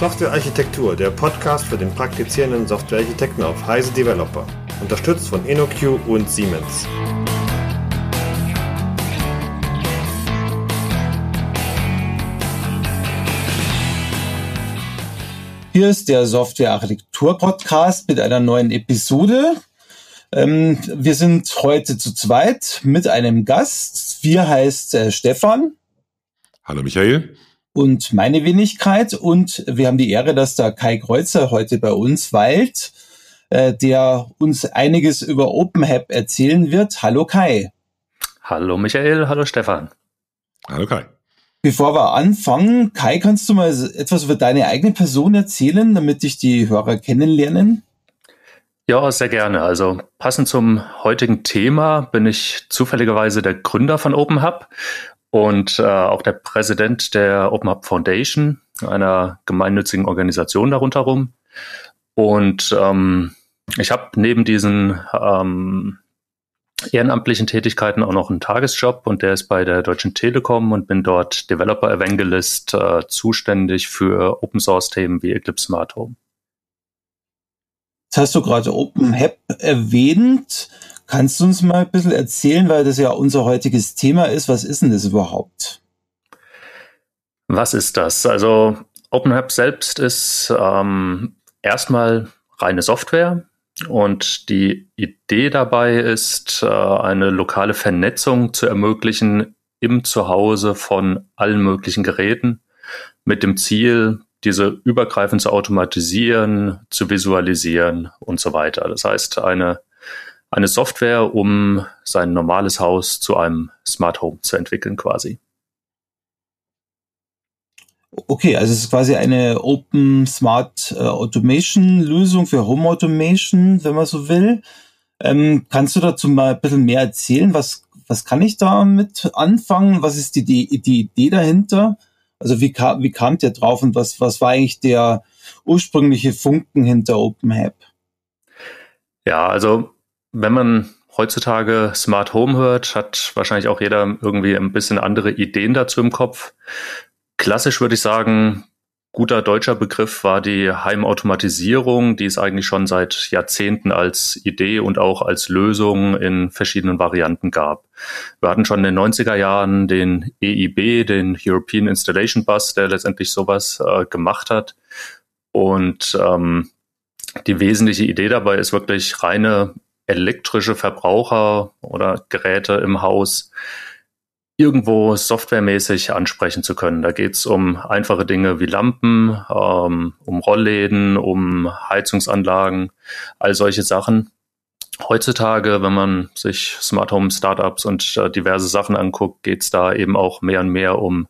Softwarearchitektur, der Podcast für den praktizierenden Softwarearchitekten auf Heise Developer. Unterstützt von InnoQ und Siemens. Hier ist der Softwarearchitektur-Podcast mit einer neuen Episode. Ähm, wir sind heute zu zweit mit einem Gast. Wir heißt äh, Stefan. Hallo Michael und meine Wenigkeit. Und wir haben die Ehre, dass da Kai Kreuzer heute bei uns weilt, äh, der uns einiges über OpenHab erzählen wird. Hallo Kai. Hallo Michael, hallo Stefan. Hallo Kai. Bevor wir anfangen, Kai, kannst du mal etwas über deine eigene Person erzählen, damit dich die Hörer kennenlernen? Ja, sehr gerne. Also passend zum heutigen Thema bin ich zufälligerweise der Gründer von OpenHub und äh, auch der Präsident der Open Hub Foundation, einer gemeinnützigen Organisation darunter rum. Und ähm, ich habe neben diesen ähm, ehrenamtlichen Tätigkeiten auch noch einen Tagesjob und der ist bei der Deutschen Telekom und bin dort Developer Evangelist äh, zuständig für Open Source Themen wie Eclipse Smart Home. Jetzt hast du gerade Open Hub erwähnt. Kannst du uns mal ein bisschen erzählen, weil das ja unser heutiges Thema ist, was ist denn das überhaupt? Was ist das? Also OpenHub selbst ist ähm, erstmal reine Software und die Idee dabei ist, äh, eine lokale Vernetzung zu ermöglichen im Zuhause von allen möglichen Geräten mit dem Ziel, diese übergreifend zu automatisieren, zu visualisieren und so weiter. Das heißt, eine eine Software, um sein normales Haus zu einem Smart Home zu entwickeln quasi. Okay, also es ist quasi eine Open Smart äh, Automation Lösung für Home Automation, wenn man so will. Ähm, kannst du dazu mal ein bisschen mehr erzählen? Was, was kann ich damit anfangen? Was ist die, die, die Idee dahinter? Also wie kam, wie kam der drauf und was, was war eigentlich der ursprüngliche Funken hinter OpenHab? Ja, also wenn man heutzutage Smart Home hört, hat wahrscheinlich auch jeder irgendwie ein bisschen andere Ideen dazu im Kopf. Klassisch würde ich sagen, guter deutscher Begriff war die Heimautomatisierung, die es eigentlich schon seit Jahrzehnten als Idee und auch als Lösung in verschiedenen Varianten gab. Wir hatten schon in den 90er Jahren den EIB, den European Installation Bus, der letztendlich sowas äh, gemacht hat. Und ähm, die wesentliche Idee dabei ist wirklich reine elektrische Verbraucher oder Geräte im Haus irgendwo softwaremäßig ansprechen zu können. Da geht es um einfache Dinge wie Lampen, ähm, um Rollläden, um Heizungsanlagen, all solche Sachen. Heutzutage, wenn man sich Smart Home Startups und äh, diverse Sachen anguckt, geht es da eben auch mehr und mehr um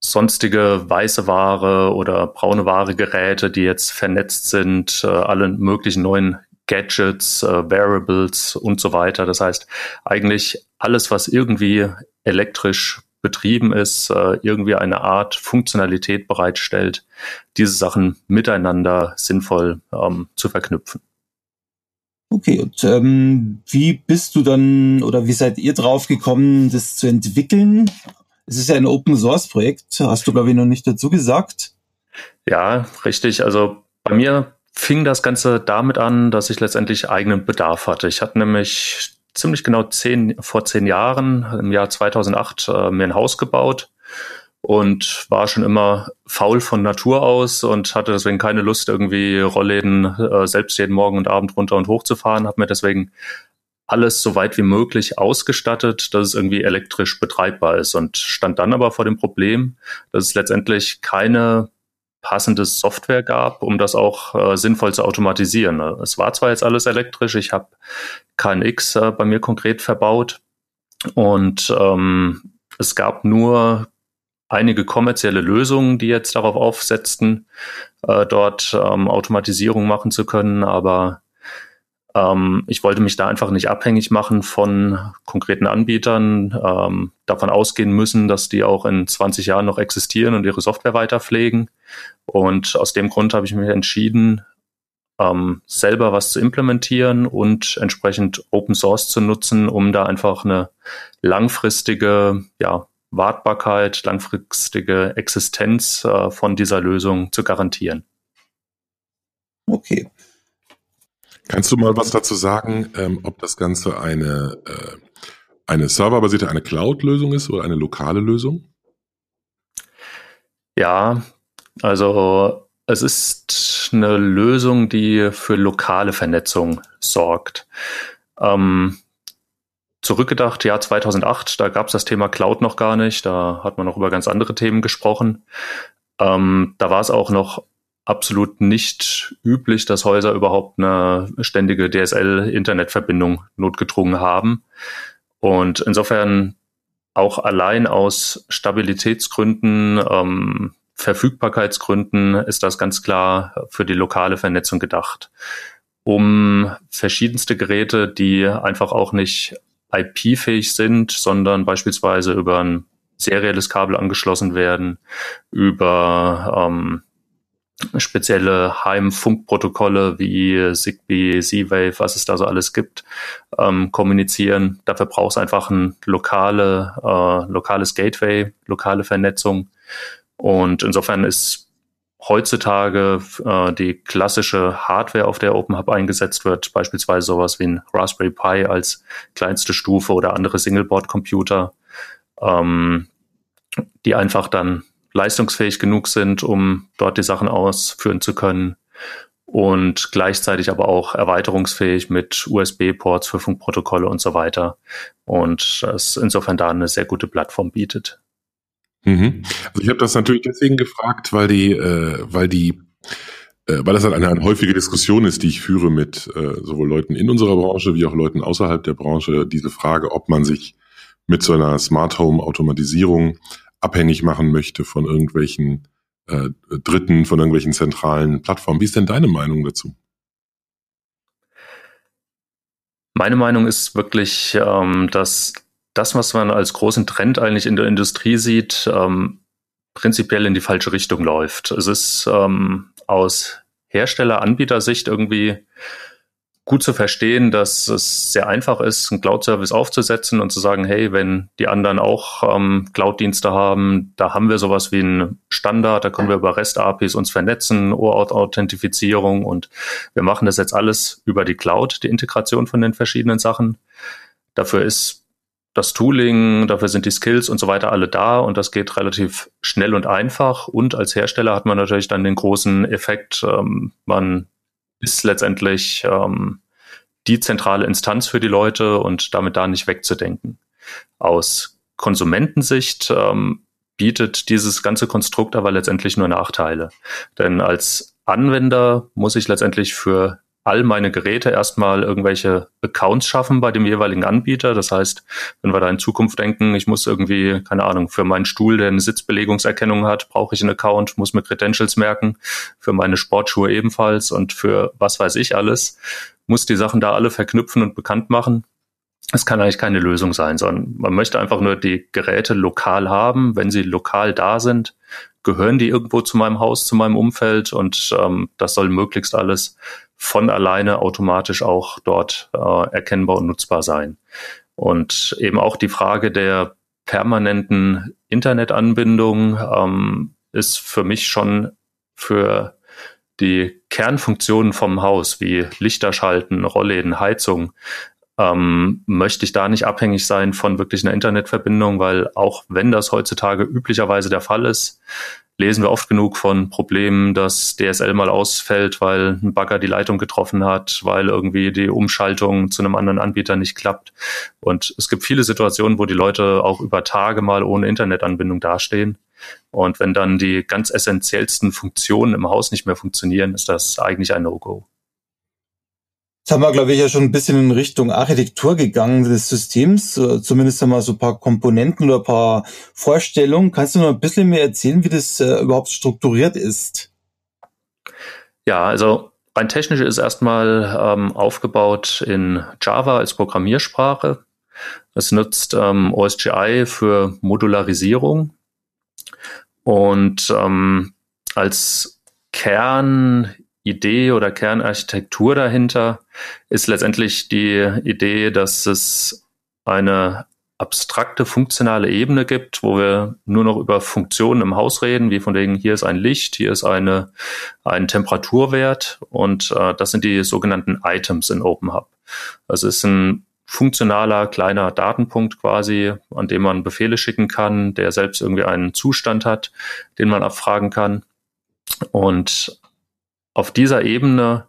sonstige weiße Ware oder braune Ware Geräte, die jetzt vernetzt sind, äh, alle möglichen neuen Gadgets, äh, Variables und so weiter. Das heißt, eigentlich alles, was irgendwie elektrisch betrieben ist, äh, irgendwie eine Art Funktionalität bereitstellt, diese Sachen miteinander sinnvoll ähm, zu verknüpfen. Okay, und ähm, wie bist du dann oder wie seid ihr drauf gekommen, das zu entwickeln? Es ist ja ein Open Source Projekt, hast du glaube ich noch nicht dazu gesagt. Ja, richtig. Also bei mir fing das Ganze damit an, dass ich letztendlich eigenen Bedarf hatte. Ich hatte nämlich ziemlich genau zehn, vor zehn Jahren, im Jahr 2008, äh, mir ein Haus gebaut und war schon immer faul von Natur aus und hatte deswegen keine Lust, irgendwie Rollläden äh, selbst jeden Morgen und Abend runter und hoch zu fahren, habe mir deswegen alles so weit wie möglich ausgestattet, dass es irgendwie elektrisch betreibbar ist und stand dann aber vor dem Problem, dass es letztendlich keine passende Software gab, um das auch äh, sinnvoll zu automatisieren. Es war zwar jetzt alles elektrisch, ich habe KNX äh, bei mir konkret verbaut und ähm, es gab nur einige kommerzielle Lösungen, die jetzt darauf aufsetzten, äh, dort ähm, Automatisierung machen zu können, aber ähm, ich wollte mich da einfach nicht abhängig machen von konkreten Anbietern, ähm, davon ausgehen müssen, dass die auch in 20 Jahren noch existieren und ihre Software weiter pflegen. Und aus dem Grund habe ich mich entschieden, ähm, selber was zu implementieren und entsprechend Open Source zu nutzen, um da einfach eine langfristige ja, Wartbarkeit, langfristige Existenz äh, von dieser Lösung zu garantieren. Okay. Kannst du mal was dazu sagen, ähm, ob das Ganze eine, äh, eine serverbasierte, eine Cloud-Lösung ist oder eine lokale Lösung? Ja, also es ist eine Lösung, die für lokale Vernetzung sorgt. Ähm, zurückgedacht, Jahr 2008, da gab es das Thema Cloud noch gar nicht, da hat man noch über ganz andere Themen gesprochen. Ähm, da war es auch noch absolut nicht üblich, dass Häuser überhaupt eine ständige DSL-Internetverbindung notgedrungen haben. Und insofern auch allein aus Stabilitätsgründen, ähm, Verfügbarkeitsgründen ist das ganz klar für die lokale Vernetzung gedacht. Um verschiedenste Geräte, die einfach auch nicht IP-fähig sind, sondern beispielsweise über ein serielles Kabel angeschlossen werden, über ähm, spezielle Heimfunkprotokolle wie Zigbee, Z-Wave, was es da so alles gibt, ähm, kommunizieren. Dafür braucht es einfach ein lokale, äh, lokales Gateway, lokale Vernetzung. Und insofern ist heutzutage äh, die klassische Hardware, auf der OpenHub eingesetzt wird, beispielsweise sowas wie ein Raspberry Pi als kleinste Stufe oder andere Singleboard-Computer, ähm, die einfach dann leistungsfähig genug sind, um dort die Sachen ausführen zu können und gleichzeitig aber auch erweiterungsfähig mit USB-Ports für Funkprotokolle und so weiter. Und es insofern da eine sehr gute Plattform bietet. Mhm. Also ich habe das natürlich deswegen gefragt, weil die, äh, weil die äh, weil das halt eine, eine häufige Diskussion ist, die ich führe mit äh, sowohl Leuten in unserer Branche wie auch Leuten außerhalb der Branche, diese Frage, ob man sich mit so einer Smart Home Automatisierung abhängig machen möchte von irgendwelchen äh, Dritten, von irgendwelchen zentralen Plattformen. Wie ist denn deine Meinung dazu? Meine Meinung ist wirklich, ähm, dass das, was man als großen Trend eigentlich in der Industrie sieht, ähm, prinzipiell in die falsche Richtung läuft. Es ist ähm, aus Hersteller-Anbieter-Sicht irgendwie gut zu verstehen, dass es sehr einfach ist, einen Cloud-Service aufzusetzen und zu sagen, hey, wenn die anderen auch ähm, Cloud-Dienste haben, da haben wir sowas wie einen Standard, da können wir über REST-APIs uns vernetzen, OAuth-Authentifizierung und wir machen das jetzt alles über die Cloud, die Integration von den verschiedenen Sachen. Dafür ist das Tooling, dafür sind die Skills und so weiter alle da und das geht relativ schnell und einfach. Und als Hersteller hat man natürlich dann den großen Effekt, ähm, man ist letztendlich ähm, die zentrale Instanz für die Leute und damit da nicht wegzudenken. Aus Konsumentensicht ähm, bietet dieses ganze Konstrukt aber letztendlich nur Nachteile. Denn als Anwender muss ich letztendlich für all meine Geräte erstmal irgendwelche Accounts schaffen bei dem jeweiligen Anbieter. Das heißt, wenn wir da in Zukunft denken, ich muss irgendwie, keine Ahnung, für meinen Stuhl, der eine Sitzbelegungserkennung hat, brauche ich einen Account, muss mir Credentials merken, für meine Sportschuhe ebenfalls und für was weiß ich alles, muss die Sachen da alle verknüpfen und bekannt machen. Es kann eigentlich keine Lösung sein, sondern man möchte einfach nur die Geräte lokal haben. Wenn sie lokal da sind, gehören die irgendwo zu meinem Haus, zu meinem Umfeld und ähm, das soll möglichst alles von alleine automatisch auch dort äh, erkennbar und nutzbar sein. Und eben auch die Frage der permanenten Internetanbindung ähm, ist für mich schon für die Kernfunktionen vom Haus wie Lichter schalten, Rollläden, Heizung, ähm, möchte ich da nicht abhängig sein von wirklich einer Internetverbindung, weil auch wenn das heutzutage üblicherweise der Fall ist, lesen wir oft genug von Problemen, dass DSL mal ausfällt, weil ein Bagger die Leitung getroffen hat, weil irgendwie die Umschaltung zu einem anderen Anbieter nicht klappt. Und es gibt viele Situationen, wo die Leute auch über Tage mal ohne Internetanbindung dastehen. Und wenn dann die ganz essentiellsten Funktionen im Haus nicht mehr funktionieren, ist das eigentlich ein No-Go. Jetzt haben wir, glaube ich, ja schon ein bisschen in Richtung Architektur gegangen des Systems. Äh, zumindest einmal so ein paar Komponenten oder ein paar Vorstellungen. Kannst du noch ein bisschen mehr erzählen, wie das äh, überhaupt strukturiert ist? Ja, also rein technisch ist erstmal ähm, aufgebaut in Java als Programmiersprache. Es nutzt ähm, OSGI für Modularisierung und ähm, als Kern Idee oder Kernarchitektur dahinter ist letztendlich die Idee, dass es eine abstrakte funktionale Ebene gibt, wo wir nur noch über Funktionen im Haus reden, wie von wegen hier ist ein Licht, hier ist eine ein Temperaturwert und äh, das sind die sogenannten Items in OpenHub. Das ist ein funktionaler kleiner Datenpunkt quasi, an dem man Befehle schicken kann, der selbst irgendwie einen Zustand hat, den man abfragen kann. Und auf dieser Ebene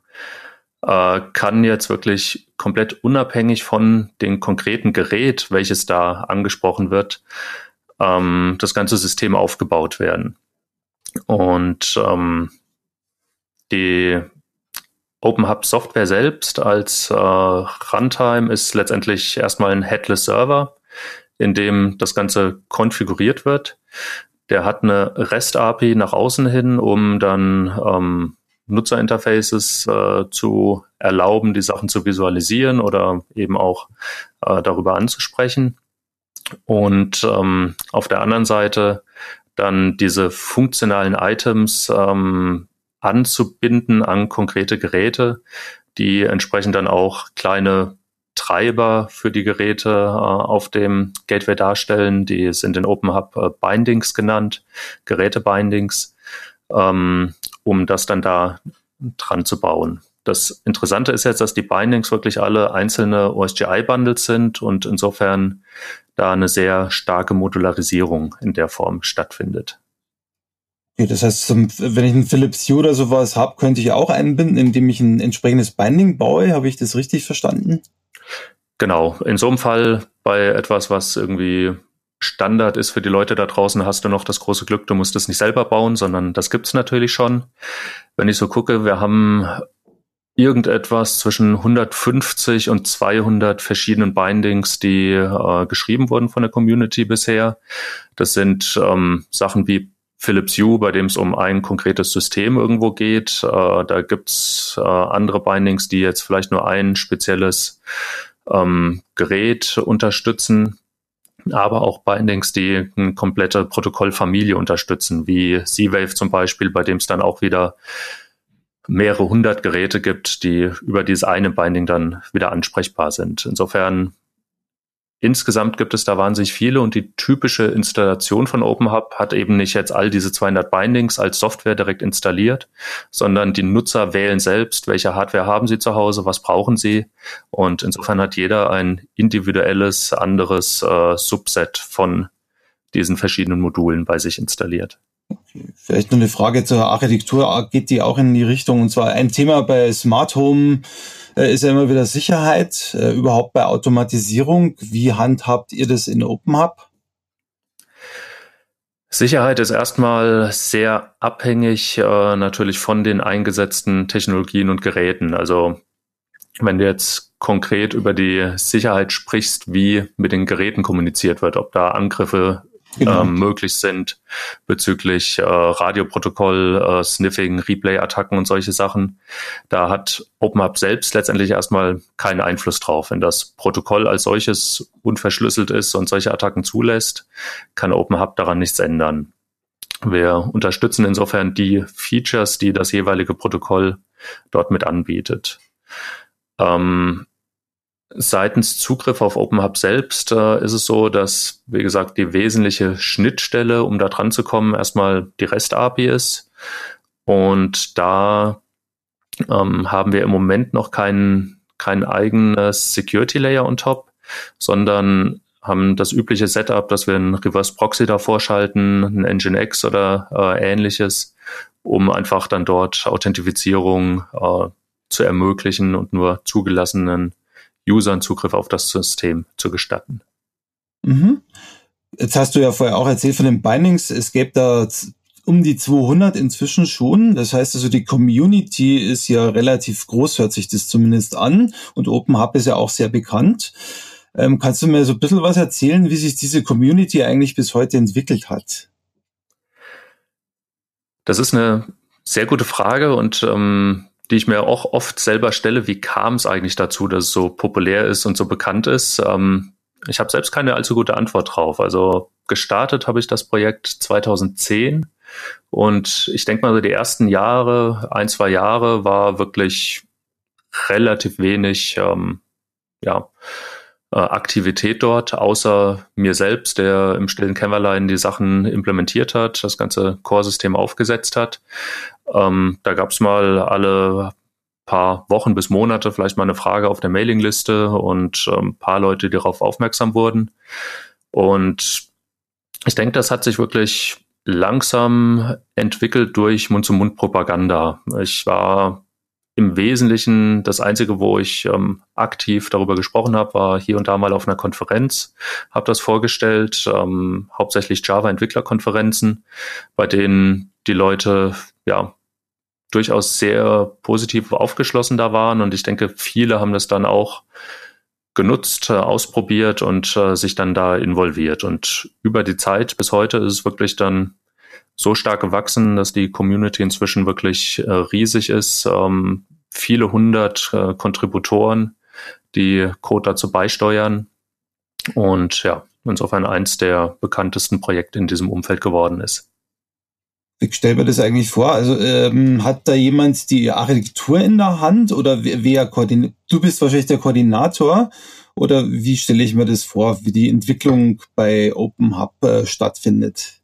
äh, kann jetzt wirklich komplett unabhängig von dem konkreten Gerät, welches da angesprochen wird, ähm, das ganze System aufgebaut werden. Und ähm, die OpenHub Software selbst als äh, Runtime ist letztendlich erstmal ein Headless Server, in dem das Ganze konfiguriert wird. Der hat eine REST-API nach außen hin, um dann ähm, Nutzerinterfaces äh, zu erlauben, die Sachen zu visualisieren oder eben auch äh, darüber anzusprechen. Und ähm, auf der anderen Seite dann diese funktionalen Items ähm, anzubinden an konkrete Geräte, die entsprechend dann auch kleine Treiber für die Geräte äh, auf dem Gateway darstellen. Die sind in OpenHub äh, Bindings genannt, Geräte-Bindings. Ähm, um das dann da dran zu bauen. Das Interessante ist jetzt, dass die Bindings wirklich alle einzelne OSGI-Bundles sind und insofern da eine sehr starke Modularisierung in der Form stattfindet. Okay, das heißt, wenn ich einen Philips Hue oder sowas habe, könnte ich auch einbinden, indem ich ein entsprechendes Binding baue. Habe ich das richtig verstanden? Genau. In so einem Fall bei etwas, was irgendwie Standard ist für die Leute da draußen, hast du noch das große Glück, du musst es nicht selber bauen, sondern das gibt's natürlich schon. Wenn ich so gucke, wir haben irgendetwas zwischen 150 und 200 verschiedenen Bindings, die äh, geschrieben wurden von der Community bisher. Das sind ähm, Sachen wie Philips Hue, bei dem es um ein konkretes System irgendwo geht. Äh, da gibt's äh, andere Bindings, die jetzt vielleicht nur ein spezielles ähm, Gerät unterstützen aber auch Bindings, die eine komplette Protokollfamilie unterstützen, wie Z-Wave zum Beispiel, bei dem es dann auch wieder mehrere hundert Geräte gibt, die über dieses eine Binding dann wieder ansprechbar sind. Insofern Insgesamt gibt es da wahnsinnig viele und die typische Installation von OpenHub hat eben nicht jetzt all diese 200 Bindings als Software direkt installiert, sondern die Nutzer wählen selbst, welche Hardware haben sie zu Hause, was brauchen sie. Und insofern hat jeder ein individuelles anderes äh, Subset von diesen verschiedenen Modulen bei sich installiert. Vielleicht noch eine Frage zur Architektur, geht die auch in die Richtung? Und zwar ein Thema bei Smart Home ist ja immer wieder Sicherheit, äh, überhaupt bei Automatisierung. Wie handhabt ihr das in OpenHub? Sicherheit ist erstmal sehr abhängig äh, natürlich von den eingesetzten Technologien und Geräten. Also wenn du jetzt konkret über die Sicherheit sprichst, wie mit den Geräten kommuniziert wird, ob da Angriffe genau. ähm, möglich sind bezüglich äh, Radioprotokoll, äh, Sniffing, Replay-Attacken und solche Sachen. Da hat OpenHub selbst letztendlich erstmal keinen Einfluss drauf. Wenn das Protokoll als solches unverschlüsselt ist und solche Attacken zulässt, kann OpenHub daran nichts ändern. Wir unterstützen insofern die Features, die das jeweilige Protokoll dort mit anbietet. Ähm, Seitens Zugriff auf OpenHub selbst äh, ist es so, dass, wie gesagt, die wesentliche Schnittstelle, um da dran zu kommen, erstmal die REST-API ist. Und da ähm, haben wir im Moment noch kein, kein eigenes Security-Layer on top, sondern haben das übliche Setup, dass wir ein Reverse Proxy davor schalten, ein Nginx oder äh, ähnliches, um einfach dann dort Authentifizierung äh, zu ermöglichen und nur zugelassenen Usern Zugriff auf das System zu gestatten. Mhm. Jetzt hast du ja vorher auch erzählt von den Bindings. Es gäbe da um die 200 inzwischen schon. Das heißt also, die Community ist ja relativ groß, hört sich das zumindest an. Und OpenHub ist ja auch sehr bekannt. Ähm, kannst du mir so ein bisschen was erzählen, wie sich diese Community eigentlich bis heute entwickelt hat? Das ist eine sehr gute Frage und ähm, die ich mir auch oft selber stelle, wie kam es eigentlich dazu, dass es so populär ist und so bekannt ist? Ähm, ich habe selbst keine allzu gute Antwort drauf. Also gestartet habe ich das Projekt 2010 und ich denke mal, so die ersten Jahre, ein, zwei Jahre war wirklich relativ wenig, ähm, ja, Aktivität dort, außer mir selbst, der im stillen Kämmerlein die Sachen implementiert hat, das ganze Core-System aufgesetzt hat. Ähm, da gab es mal alle paar Wochen bis Monate vielleicht mal eine Frage auf der Mailingliste und ein ähm, paar Leute, die darauf aufmerksam wurden. Und ich denke, das hat sich wirklich langsam entwickelt durch Mund-zu-Mund-Propaganda. Ich war im Wesentlichen das Einzige, wo ich ähm, aktiv darüber gesprochen habe, war hier und da mal auf einer Konferenz, habe das vorgestellt, ähm, hauptsächlich Java-Entwicklerkonferenzen, bei denen die Leute ja durchaus sehr positiv aufgeschlossen da waren und ich denke, viele haben das dann auch genutzt, äh, ausprobiert und äh, sich dann da involviert. Und über die Zeit bis heute ist es wirklich dann so stark gewachsen, dass die Community inzwischen wirklich äh, riesig ist. Ähm, viele hundert äh, Kontributoren, die Code dazu beisteuern. Und ja, insofern eins der bekanntesten Projekte in diesem Umfeld geworden ist. Wie stellt man das eigentlich vor? Also ähm, hat da jemand die Architektur in der Hand oder wer, wer koordiniert? Du bist wahrscheinlich der Koordinator oder wie stelle ich mir das vor, wie die Entwicklung bei Open Hub äh, stattfindet?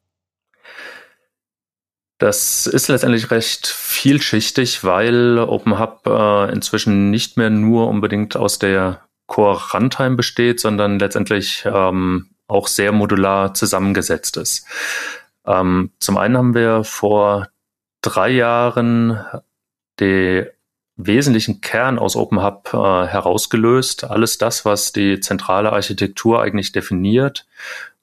Das ist letztendlich recht vielschichtig, weil Open Hub äh, inzwischen nicht mehr nur unbedingt aus der Core Runtime besteht, sondern letztendlich ähm, auch sehr modular zusammengesetzt ist. Ähm, zum einen haben wir vor drei Jahren den wesentlichen Kern aus Open Hub äh, herausgelöst. Alles das, was die zentrale Architektur eigentlich definiert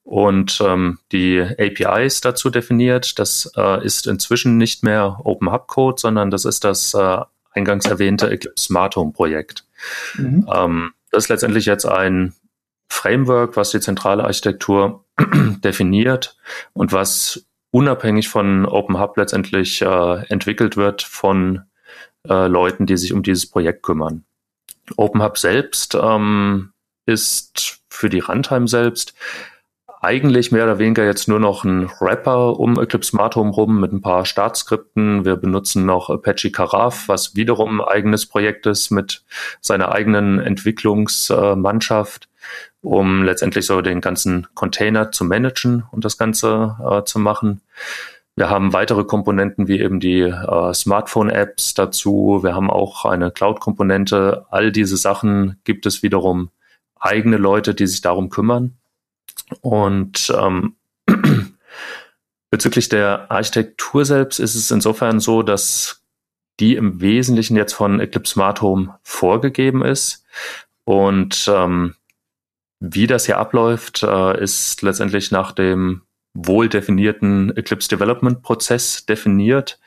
und ähm, die APIs dazu definiert. Das äh, ist inzwischen nicht mehr Open Hub Code, sondern das ist das äh, eingangs erwähnte Eclipse Smart Home Projekt. Mhm. Ähm, das ist letztendlich jetzt ein Framework, was die zentrale Architektur definiert und was unabhängig von Open Hub letztendlich äh, entwickelt wird von äh, Leuten, die sich um dieses Projekt kümmern. Open Hub selbst ähm, ist für die Runtime selbst eigentlich mehr oder weniger jetzt nur noch ein Wrapper um Eclipse Smart Home rum mit ein paar Startskripten. Wir benutzen noch Apache Karaf, was wiederum ein eigenes Projekt ist mit seiner eigenen Entwicklungsmannschaft, um letztendlich so den ganzen Container zu managen und das Ganze äh, zu machen. Wir haben weitere Komponenten wie eben die äh, Smartphone-Apps dazu. Wir haben auch eine Cloud-Komponente. All diese Sachen gibt es wiederum eigene Leute, die sich darum kümmern. Und ähm, bezüglich der Architektur selbst ist es insofern so, dass die im Wesentlichen jetzt von Eclipse Smart Home vorgegeben ist. Und ähm, wie das hier abläuft, äh, ist letztendlich nach dem wohl definierten Eclipse Development Prozess definiert.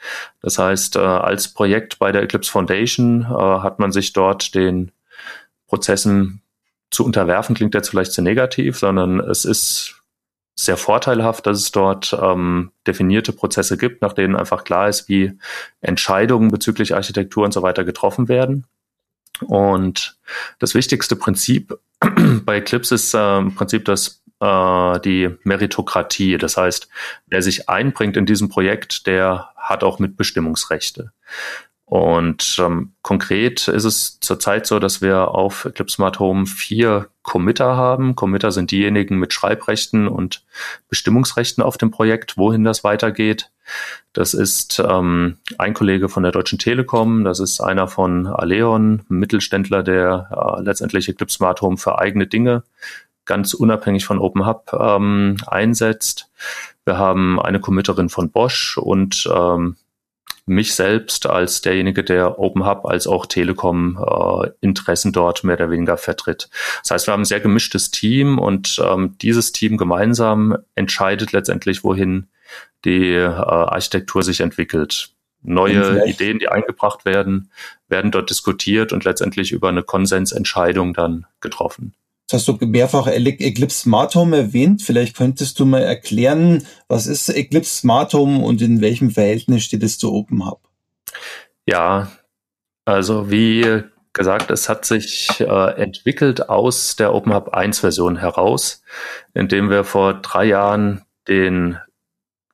Das heißt, äh, als Projekt bei der Eclipse Foundation äh, hat man sich dort den Prozessen zu unterwerfen klingt jetzt vielleicht zu negativ, sondern es ist sehr vorteilhaft, dass es dort ähm, definierte Prozesse gibt, nach denen einfach klar ist, wie Entscheidungen bezüglich Architektur und so weiter getroffen werden. Und das wichtigste Prinzip bei Eclipse ist äh, im Prinzip das äh, die Meritokratie. Das heißt, wer sich einbringt in diesem Projekt, der hat auch Mitbestimmungsrechte. Und ähm, konkret ist es zurzeit so, dass wir auf Eclipse Smart Home vier Committer haben. Committer sind diejenigen mit Schreibrechten und Bestimmungsrechten auf dem Projekt, wohin das weitergeht. Das ist ähm, ein Kollege von der Deutschen Telekom, das ist einer von Aleon, Mittelständler, der äh, letztendlich Eclipse Smart Home für eigene Dinge ganz unabhängig von Open Hub ähm, einsetzt. Wir haben eine Committerin von Bosch und ähm, mich selbst als derjenige, der Open Hub als auch Telekom äh, Interessen dort mehr oder weniger vertritt. Das heißt, wir haben ein sehr gemischtes Team und ähm, dieses Team gemeinsam entscheidet letztendlich, wohin die äh, Architektur sich entwickelt. Neue Ideen, die eingebracht werden, werden dort diskutiert und letztendlich über eine Konsensentscheidung dann getroffen hast du mehrfach Eclipse Smart Home erwähnt. Vielleicht könntest du mal erklären, was ist Eclipse Smart Home und in welchem Verhältnis steht es zu Open Hub? Ja, also wie gesagt, es hat sich äh, entwickelt aus der Open Hub 1 Version heraus, indem wir vor drei Jahren den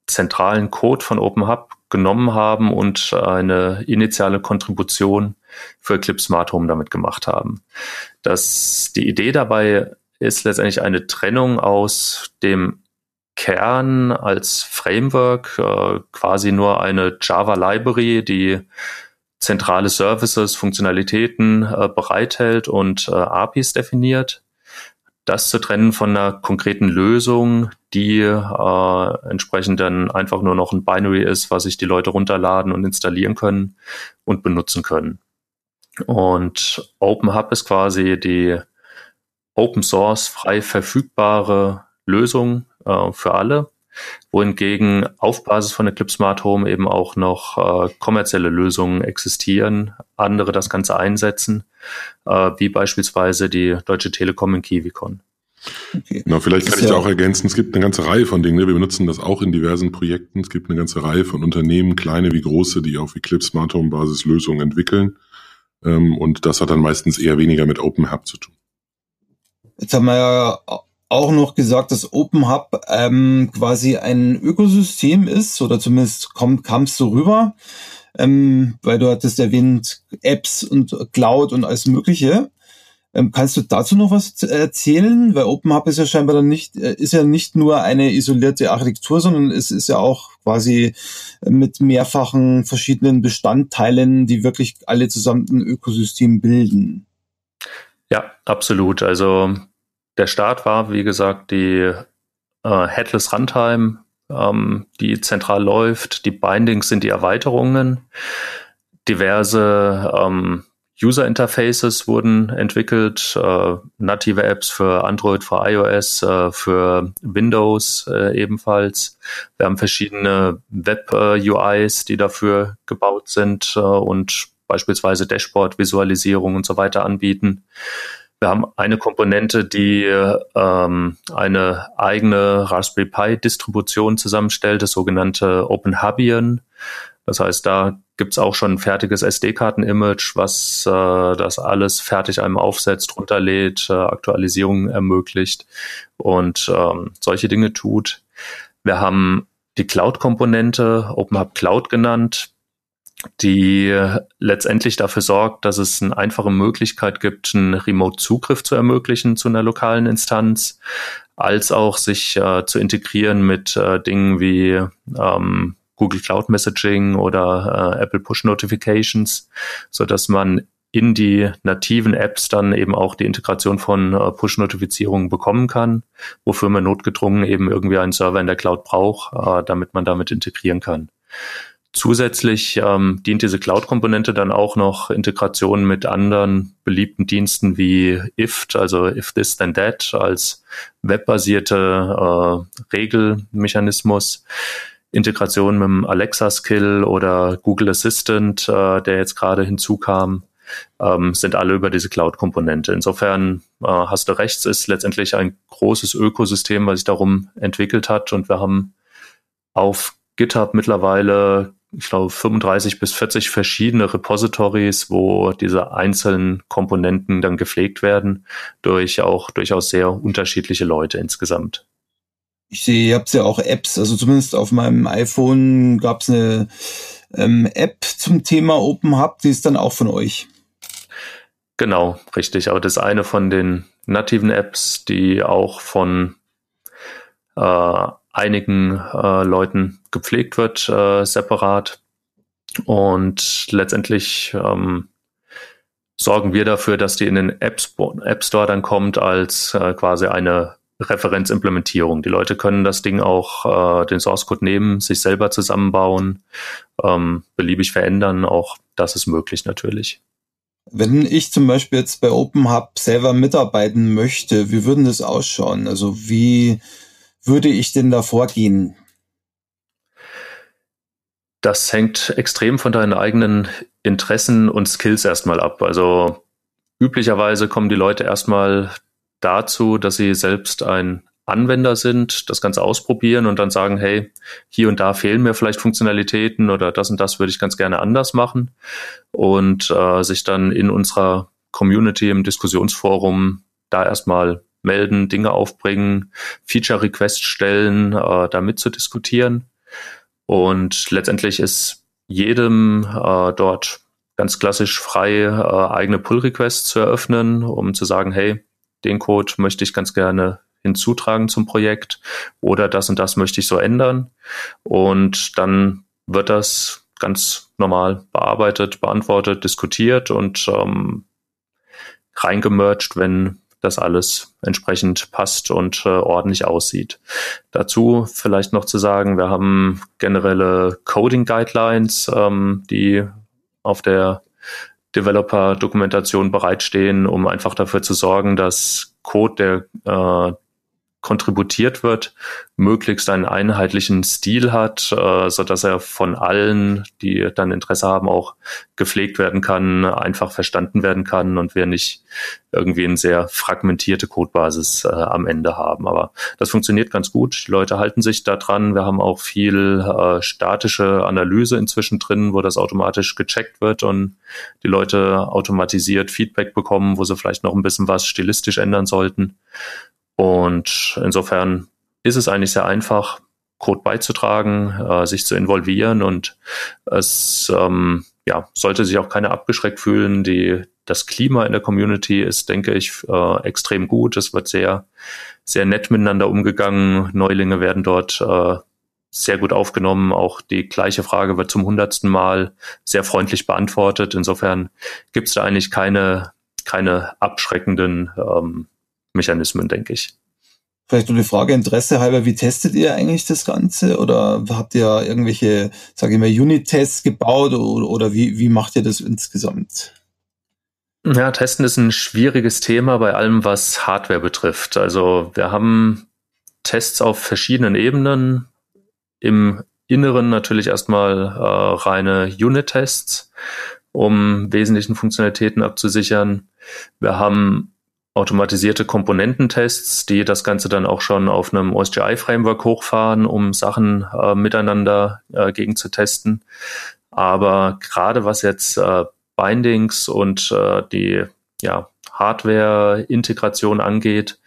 zentralen Code von Open Hub genommen haben und eine initiale Kontribution für Eclipse Smart Home damit gemacht haben. Das, die Idee dabei ist letztendlich eine Trennung aus dem Kern als Framework, äh, quasi nur eine Java Library, die zentrale Services, Funktionalitäten äh, bereithält und äh, APIs definiert. Das zu trennen von einer konkreten Lösung, die äh, entsprechend dann einfach nur noch ein Binary ist, was sich die Leute runterladen und installieren können und benutzen können. Und OpenHub ist quasi die Open Source frei verfügbare Lösung äh, für alle, wohingegen auf Basis von Eclipse Smart Home eben auch noch äh, kommerzielle Lösungen existieren, andere das Ganze einsetzen, äh, wie beispielsweise die Deutsche Telekom in Kiwicon. Okay. Genau, vielleicht kann ich da auch ergänzen, es gibt eine ganze Reihe von Dingen. Ne? Wir benutzen das auch in diversen Projekten. Es gibt eine ganze Reihe von Unternehmen, kleine wie große, die auf Eclipse Smart Home Basis Lösungen entwickeln. Ähm, und das hat dann meistens eher weniger mit Open Hub zu tun. Jetzt haben wir ja auch noch gesagt, dass Open Hub ähm, quasi ein Ökosystem ist, oder zumindest kommt, kam es so rüber, ähm, weil du hattest erwähnt, Apps und Cloud und alles Mögliche. Ähm, kannst du dazu noch was erzählen? Weil Open Hub ist ja scheinbar dann nicht, äh, ist ja nicht nur eine isolierte Architektur, sondern es ist ja auch quasi mit mehrfachen verschiedenen Bestandteilen, die wirklich alle zusammen ein Ökosystem bilden. Ja, absolut. Also der Start war, wie gesagt, die äh, Headless Runtime, ähm, die zentral läuft. Die Bindings sind die Erweiterungen. Diverse ähm, User Interfaces wurden entwickelt, äh, native Apps für Android, für iOS, äh, für Windows äh, ebenfalls. Wir haben verschiedene Web-UIs, die dafür gebaut sind äh, und beispielsweise Dashboard-Visualisierung und so weiter anbieten. Wir haben eine Komponente, die ähm, eine eigene Raspberry Pi Distribution zusammenstellt, das sogenannte OpenHubian. Das heißt, da gibt's auch schon ein fertiges SD-Karten-Image, was äh, das alles fertig einem aufsetzt, runterlädt, äh, Aktualisierungen ermöglicht und ähm, solche Dinge tut. Wir haben die Cloud-Komponente, OpenHub Cloud genannt, die letztendlich dafür sorgt, dass es eine einfache Möglichkeit gibt, einen Remote-Zugriff zu ermöglichen zu einer lokalen Instanz, als auch sich äh, zu integrieren mit äh, Dingen wie ähm, Google Cloud Messaging oder äh, Apple Push Notifications, so dass man in die nativen Apps dann eben auch die Integration von äh, Push-Notifizierungen bekommen kann, wofür man notgedrungen eben irgendwie einen Server in der Cloud braucht, äh, damit man damit integrieren kann. Zusätzlich ähm, dient diese Cloud-Komponente dann auch noch Integration mit anderen beliebten Diensten wie IFT, also If This Then That, als webbasierte äh, Regelmechanismus. Integration mit dem Alexa-Skill oder Google Assistant, äh, der jetzt gerade hinzukam, ähm, sind alle über diese Cloud-Komponente. Insofern äh, hast du rechts, ist letztendlich ein großes Ökosystem, was sich darum entwickelt hat und wir haben auf GitHub mittlerweile ich glaube, 35 bis 40 verschiedene Repositories, wo diese einzelnen Komponenten dann gepflegt werden durch auch durchaus sehr unterschiedliche Leute insgesamt. Ich sehe, ihr habt ja auch Apps, also zumindest auf meinem iPhone gab es eine ähm, App zum Thema Open Hub, die ist dann auch von euch. Genau, richtig. Aber das ist eine von den nativen Apps, die auch von äh, einigen äh, Leuten gepflegt wird, äh, separat. Und letztendlich ähm, sorgen wir dafür, dass die in den App, App Store dann kommt als äh, quasi eine Referenzimplementierung. Die Leute können das Ding auch, äh, den Source Code nehmen, sich selber zusammenbauen, ähm, beliebig verändern. Auch das ist möglich natürlich. Wenn ich zum Beispiel jetzt bei OpenHub selber mitarbeiten möchte, wie würden das ausschauen? Also wie würde ich denn da vorgehen? Das hängt extrem von deinen eigenen Interessen und Skills erstmal ab. Also üblicherweise kommen die Leute erstmal dazu, dass sie selbst ein Anwender sind, das Ganze ausprobieren und dann sagen, hey, hier und da fehlen mir vielleicht Funktionalitäten oder das und das würde ich ganz gerne anders machen und äh, sich dann in unserer Community im Diskussionsforum da erstmal melden, Dinge aufbringen, Feature-Requests stellen, äh, da mitzudiskutieren. Und letztendlich ist jedem äh, dort ganz klassisch frei, äh, eigene Pull-Requests zu eröffnen, um zu sagen, hey, den Code möchte ich ganz gerne hinzutragen zum Projekt oder das und das möchte ich so ändern. Und dann wird das ganz normal bearbeitet, beantwortet, diskutiert und ähm, reingemerged, wenn das alles entsprechend passt und äh, ordentlich aussieht. Dazu vielleicht noch zu sagen, wir haben generelle Coding Guidelines, ähm, die auf der Developer-Dokumentation bereitstehen, um einfach dafür zu sorgen, dass Code, der äh, kontributiert wird, möglichst einen einheitlichen Stil hat, äh, so dass er von allen, die dann Interesse haben, auch gepflegt werden kann, einfach verstanden werden kann und wir nicht irgendwie eine sehr fragmentierte Codebasis äh, am Ende haben. Aber das funktioniert ganz gut. Die Leute halten sich da dran. Wir haben auch viel äh, statische Analyse inzwischen drin, wo das automatisch gecheckt wird und die Leute automatisiert Feedback bekommen, wo sie vielleicht noch ein bisschen was stilistisch ändern sollten. Und insofern ist es eigentlich sehr einfach, Code beizutragen, äh, sich zu involvieren und es ähm, ja, sollte sich auch keiner abgeschreckt fühlen. Die, das Klima in der Community ist, denke ich, äh, extrem gut. Es wird sehr, sehr nett miteinander umgegangen. Neulinge werden dort äh, sehr gut aufgenommen. Auch die gleiche Frage wird zum hundertsten Mal sehr freundlich beantwortet. Insofern gibt es da eigentlich keine, keine abschreckenden ähm, Mechanismen, denke ich. Vielleicht nur eine Frage Interesse halber, wie testet ihr eigentlich das Ganze? Oder habt ihr irgendwelche, sage ich mal, Unit-Tests gebaut oder, oder wie, wie macht ihr das insgesamt? Ja, Testen ist ein schwieriges Thema bei allem, was Hardware betrifft. Also wir haben Tests auf verschiedenen Ebenen. Im Inneren natürlich erstmal äh, reine Unit-Tests, um wesentlichen Funktionalitäten abzusichern. Wir haben automatisierte Komponententests, die das Ganze dann auch schon auf einem OSGI-Framework hochfahren, um Sachen äh, miteinander äh, gegen zu testen. Aber gerade was jetzt äh, Bindings und äh, die ja, Hardware-Integration angeht,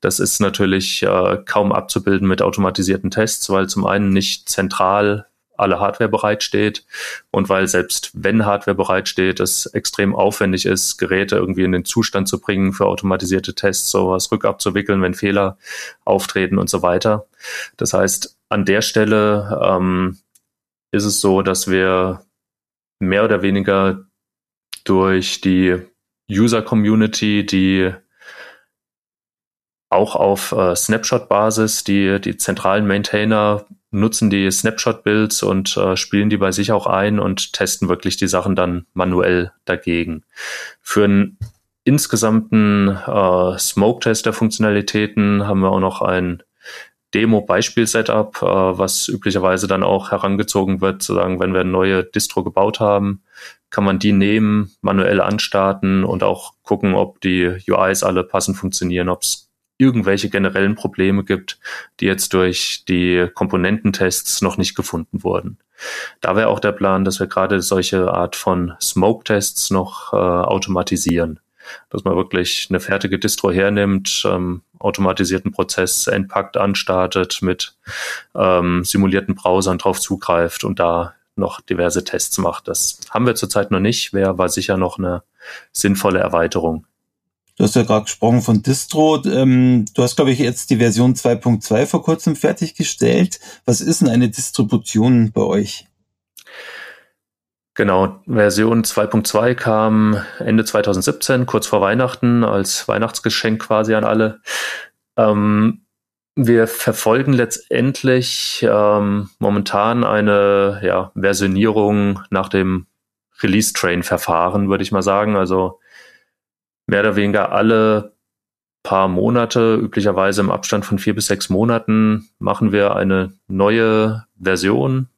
das ist natürlich äh, kaum abzubilden mit automatisierten Tests, weil zum einen nicht zentral alle Hardware bereitsteht und weil selbst wenn Hardware bereitsteht, es extrem aufwendig ist, Geräte irgendwie in den Zustand zu bringen für automatisierte Tests, sowas rückabzuwickeln, wenn Fehler auftreten und so weiter. Das heißt, an der Stelle ähm, ist es so, dass wir mehr oder weniger durch die User-Community, die auch auf äh, Snapshot-Basis die, die zentralen Maintainer nutzen die Snapshot-Builds und äh, spielen die bei sich auch ein und testen wirklich die Sachen dann manuell dagegen. Für einen insgesamten äh, Smoke-Test der Funktionalitäten haben wir auch noch ein Demo-Beispiel-Setup, äh, was üblicherweise dann auch herangezogen wird, zu sagen, wenn wir eine neue Distro gebaut haben, kann man die nehmen, manuell anstarten und auch gucken, ob die UIs alle passend funktionieren, ob es irgendwelche generellen Probleme gibt, die jetzt durch die Komponententests noch nicht gefunden wurden. Da wäre auch der Plan, dass wir gerade solche Art von Smoke-Tests noch äh, automatisieren. Dass man wirklich eine fertige Distro hernimmt, ähm, automatisierten Prozess entpackt, anstartet, mit ähm, simulierten Browsern drauf zugreift und da noch diverse Tests macht. Das haben wir zurzeit noch nicht, wäre aber sicher noch eine sinnvolle Erweiterung. Du hast ja gerade gesprochen von Distro. Ähm, du hast, glaube ich, jetzt die Version 2.2 vor kurzem fertiggestellt. Was ist denn eine Distribution bei euch? Genau, Version 2.2 kam Ende 2017, kurz vor Weihnachten, als Weihnachtsgeschenk quasi an alle. Ähm, wir verfolgen letztendlich ähm, momentan eine ja, Versionierung nach dem Release-Train-Verfahren, würde ich mal sagen. Also mehr oder weniger alle paar Monate, üblicherweise im Abstand von vier bis sechs Monaten, machen wir eine neue Version,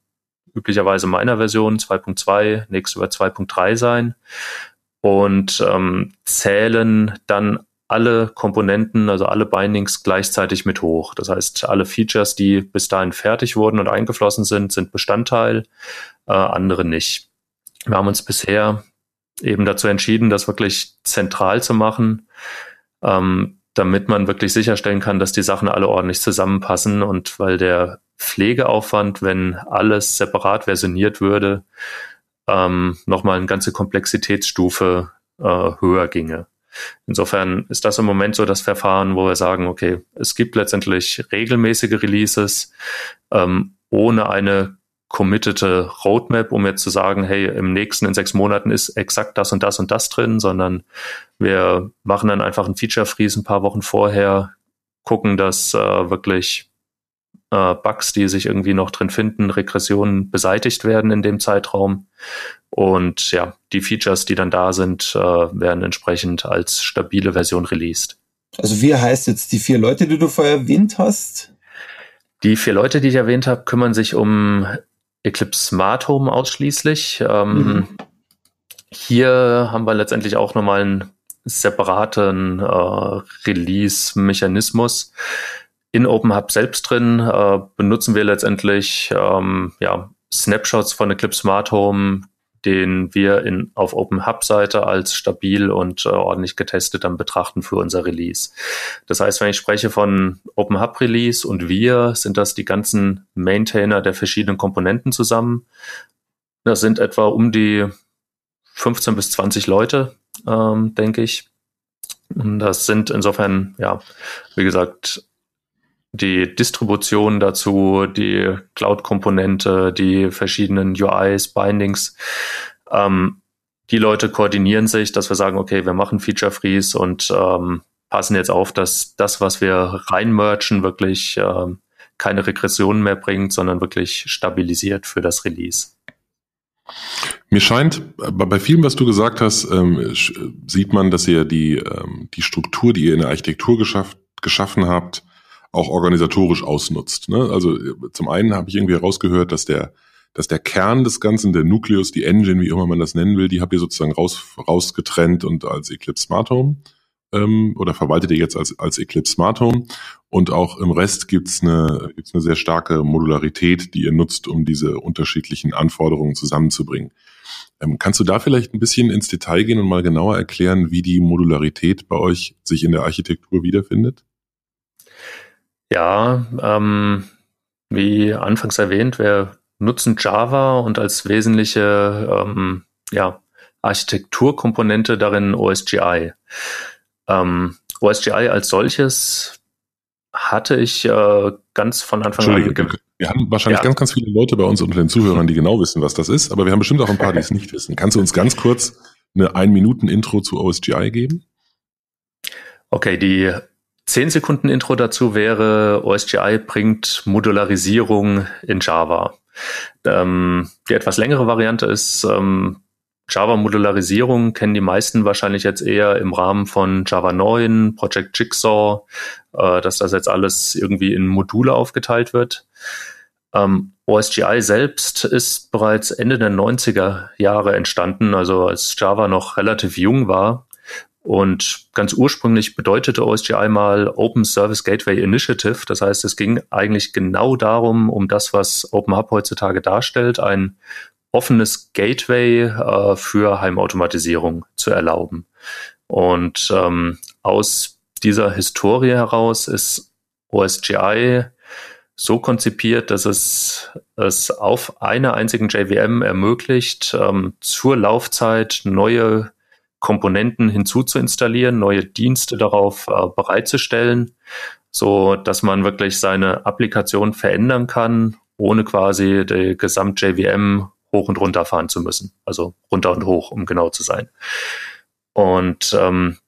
üblicherweise meiner Version 2.2, nächste wird 2.3 sein und ähm, zählen dann alle Komponenten, also alle Bindings gleichzeitig mit hoch. Das heißt, alle Features, die bis dahin fertig wurden und eingeflossen sind, sind Bestandteil, äh, andere nicht. Wir haben uns bisher eben dazu entschieden, das wirklich zentral zu machen, ähm, damit man wirklich sicherstellen kann, dass die Sachen alle ordentlich zusammenpassen und weil der Pflegeaufwand, wenn alles separat versioniert würde, ähm, nochmal eine ganze Komplexitätsstufe äh, höher ginge. Insofern ist das im Moment so das Verfahren, wo wir sagen, okay, es gibt letztendlich regelmäßige Releases ähm, ohne eine committete Roadmap, um jetzt zu sagen, hey, im nächsten, in sechs Monaten ist exakt das und das und das drin, sondern wir machen dann einfach ein Feature Freeze ein paar Wochen vorher, gucken, dass äh, wirklich äh, Bugs, die sich irgendwie noch drin finden, Regressionen beseitigt werden in dem Zeitraum. Und ja, die Features, die dann da sind, äh, werden entsprechend als stabile Version released. Also wie heißt jetzt die vier Leute, die du vorher erwähnt hast? Die vier Leute, die ich erwähnt habe, kümmern sich um Eclipse Smart Home ausschließlich. Ähm, mhm. Hier haben wir letztendlich auch nochmal einen separaten äh, Release-Mechanismus. In OpenHub selbst drin äh, benutzen wir letztendlich ähm, ja, Snapshots von Eclipse Smart Home, den wir in, auf OpenHub-Seite als stabil und äh, ordentlich getestet dann betrachten für unser Release. Das heißt, wenn ich spreche von OpenHub-Release und wir, sind das die ganzen Maintainer der verschiedenen Komponenten zusammen. Das sind etwa um die 15 bis 20 Leute, ähm, denke ich. Und das sind insofern, ja, wie gesagt, die Distribution dazu, die Cloud-Komponente, die verschiedenen UIs, Bindings. Ähm, die Leute koordinieren sich, dass wir sagen, okay, wir machen Feature Freeze und ähm, passen jetzt auf, dass das, was wir reinmerchen, wirklich ähm, keine Regressionen mehr bringt, sondern wirklich stabilisiert für das Release. Mir scheint, bei vielem, was du gesagt hast, ähm, sieht man, dass ihr die, ähm, die Struktur, die ihr in der Architektur geschafft, geschaffen habt, auch organisatorisch ausnutzt. Ne? Also zum einen habe ich irgendwie herausgehört, dass der, dass der Kern des Ganzen, der Nucleus, die Engine, wie immer man das nennen will, die habt ihr sozusagen raus, rausgetrennt und als Eclipse Smart Home ähm, oder verwaltet ihr jetzt als, als Eclipse Smart Home. Und auch im Rest gibt's eine, gibt's eine sehr starke Modularität, die ihr nutzt, um diese unterschiedlichen Anforderungen zusammenzubringen. Ähm, kannst du da vielleicht ein bisschen ins Detail gehen und mal genauer erklären, wie die Modularität bei euch sich in der Architektur wiederfindet? Ja, ähm, wie anfangs erwähnt, wir nutzen Java und als wesentliche ähm, ja, Architekturkomponente darin OSGI. Ähm, OSGI als solches hatte ich äh, ganz von Anfang an. Wir haben wahrscheinlich ja. ganz, ganz viele Leute bei uns unter den Zuhörern, die genau wissen, was das ist, aber wir haben bestimmt auch ein paar, die es nicht wissen. Kannst du uns ganz kurz eine Ein-Minuten-Intro zu OSGI geben? Okay, die 10 Sekunden Intro dazu wäre, OSGI bringt Modularisierung in Java. Ähm, die etwas längere Variante ist, ähm, Java-Modularisierung kennen die meisten wahrscheinlich jetzt eher im Rahmen von Java 9, Project Jigsaw, äh, dass das jetzt alles irgendwie in Module aufgeteilt wird. Ähm, OSGI selbst ist bereits Ende der 90er Jahre entstanden, also als Java noch relativ jung war und ganz ursprünglich bedeutete OSGI mal Open Service Gateway Initiative. Das heißt, es ging eigentlich genau darum, um das, was OpenHub heutzutage darstellt, ein offenes Gateway äh, für Heimautomatisierung zu erlauben. Und ähm, aus dieser Historie heraus ist OSGI so konzipiert, dass es es auf einer einzigen JVM ermöglicht, ähm, zur Laufzeit neue Komponenten hinzuzuinstallieren, neue Dienste darauf äh, bereitzustellen, so dass man wirklich seine Applikation verändern kann, ohne quasi die Gesamt JVM hoch und runter fahren zu müssen. Also runter und hoch, um genau zu sein. Und ähm,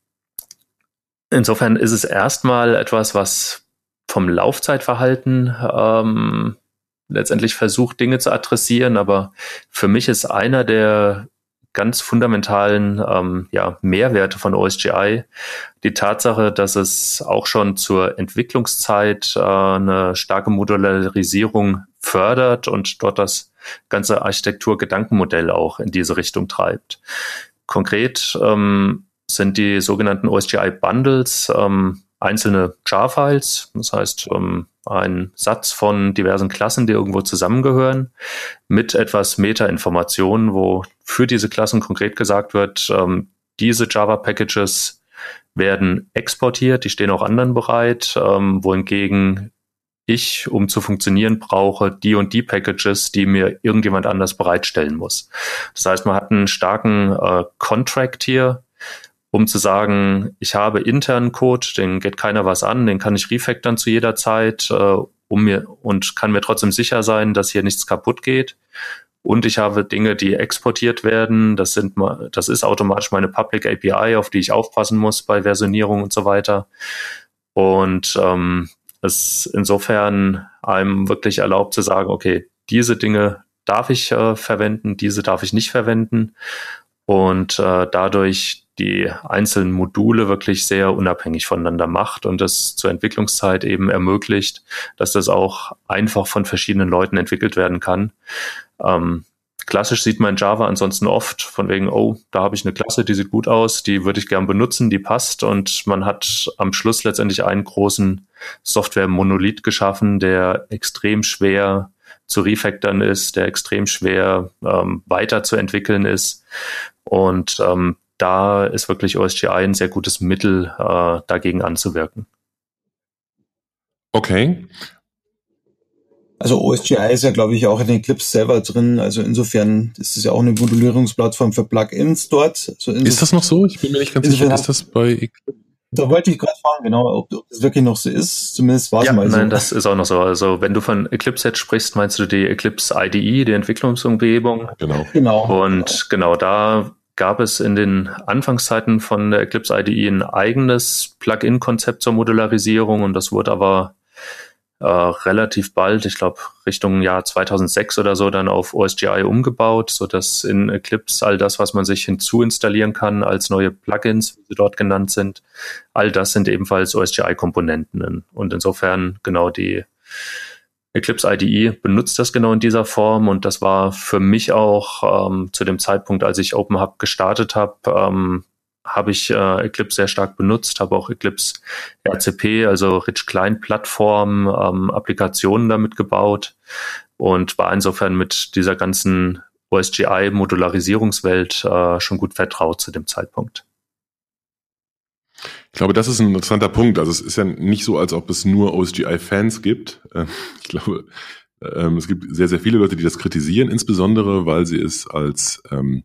insofern ist es erstmal etwas, was vom Laufzeitverhalten ähm, letztendlich versucht, Dinge zu adressieren. Aber für mich ist einer der ganz fundamentalen ähm, ja, Mehrwerte von OSGI. Die Tatsache, dass es auch schon zur Entwicklungszeit äh, eine starke Modularisierung fördert und dort das ganze Architektur-Gedankenmodell auch in diese Richtung treibt. Konkret ähm, sind die sogenannten OSGI-Bundles ähm, einzelne Jar-Files, das heißt ähm, ein Satz von diversen Klassen, die irgendwo zusammengehören, mit etwas Meta-Informationen, wo für diese Klassen konkret gesagt wird, ähm, diese Java-Packages werden exportiert, die stehen auch anderen bereit, ähm, wohingegen ich, um zu funktionieren, brauche die und die Packages, die mir irgendjemand anders bereitstellen muss. Das heißt, man hat einen starken äh, Contract hier, um zu sagen, ich habe internen Code, den geht keiner was an, den kann ich refactoren zu jeder Zeit, äh, um mir und kann mir trotzdem sicher sein, dass hier nichts kaputt geht. Und ich habe Dinge, die exportiert werden. Das sind, das ist automatisch meine Public API, auf die ich aufpassen muss bei Versionierung und so weiter. Und ähm, es insofern einem wirklich erlaubt zu sagen, okay, diese Dinge darf ich äh, verwenden, diese darf ich nicht verwenden und äh, dadurch die einzelnen Module wirklich sehr unabhängig voneinander macht und das zur Entwicklungszeit eben ermöglicht, dass das auch einfach von verschiedenen Leuten entwickelt werden kann. Ähm, klassisch sieht man Java ansonsten oft von wegen, oh, da habe ich eine Klasse, die sieht gut aus, die würde ich gern benutzen, die passt und man hat am Schluss letztendlich einen großen Software-Monolith geschaffen, der extrem schwer zu refactoren ist, der extrem schwer ähm, weiterzuentwickeln ist. Und ähm, da ist wirklich OSGI ein sehr gutes Mittel, äh, dagegen anzuwirken. Okay. Also OSGI ist ja, glaube ich, auch in Eclipse selber drin. Also insofern ist es ja auch eine Modulierungsplattform für Plugins dort. Also ist das noch so? Ich bin mir nicht ganz sicher. Ist das bei Eclipse? Da wollte ich gerade fragen, genau, ob, ob das wirklich noch so ist. Zumindest war es ja, mal so. Nein, das ist auch noch so. Also wenn du von Eclipse jetzt sprichst, meinst du die Eclipse IDE, die Entwicklungsumgebung? Genau. Genau. Und genau, da gab es in den Anfangszeiten von der Eclipse IDE ein eigenes Plugin-Konzept zur Modularisierung und das wurde aber äh, relativ bald, ich glaube Richtung Jahr 2006 oder so, dann auf OSGI umgebaut, so dass in Eclipse all das, was man sich hinzuinstallieren kann als neue Plugins, wie sie dort genannt sind, all das sind ebenfalls OSGI-Komponenten. Und insofern genau die Eclipse IDE benutzt das genau in dieser Form und das war für mich auch ähm, zu dem Zeitpunkt, als ich OpenHub gestartet habe, ähm, habe ich äh, Eclipse sehr stark benutzt, habe auch Eclipse RCP, also Rich Client Plattform, ähm, Applikationen damit gebaut und war insofern mit dieser ganzen OSGI-Modularisierungswelt äh, schon gut vertraut zu dem Zeitpunkt. Ich glaube, das ist ein interessanter Punkt. Also es ist ja nicht so, als ob es nur OSGI-Fans gibt. Ähm, ich glaube, ähm, es gibt sehr, sehr viele Leute, die das kritisieren, insbesondere weil sie es als ähm,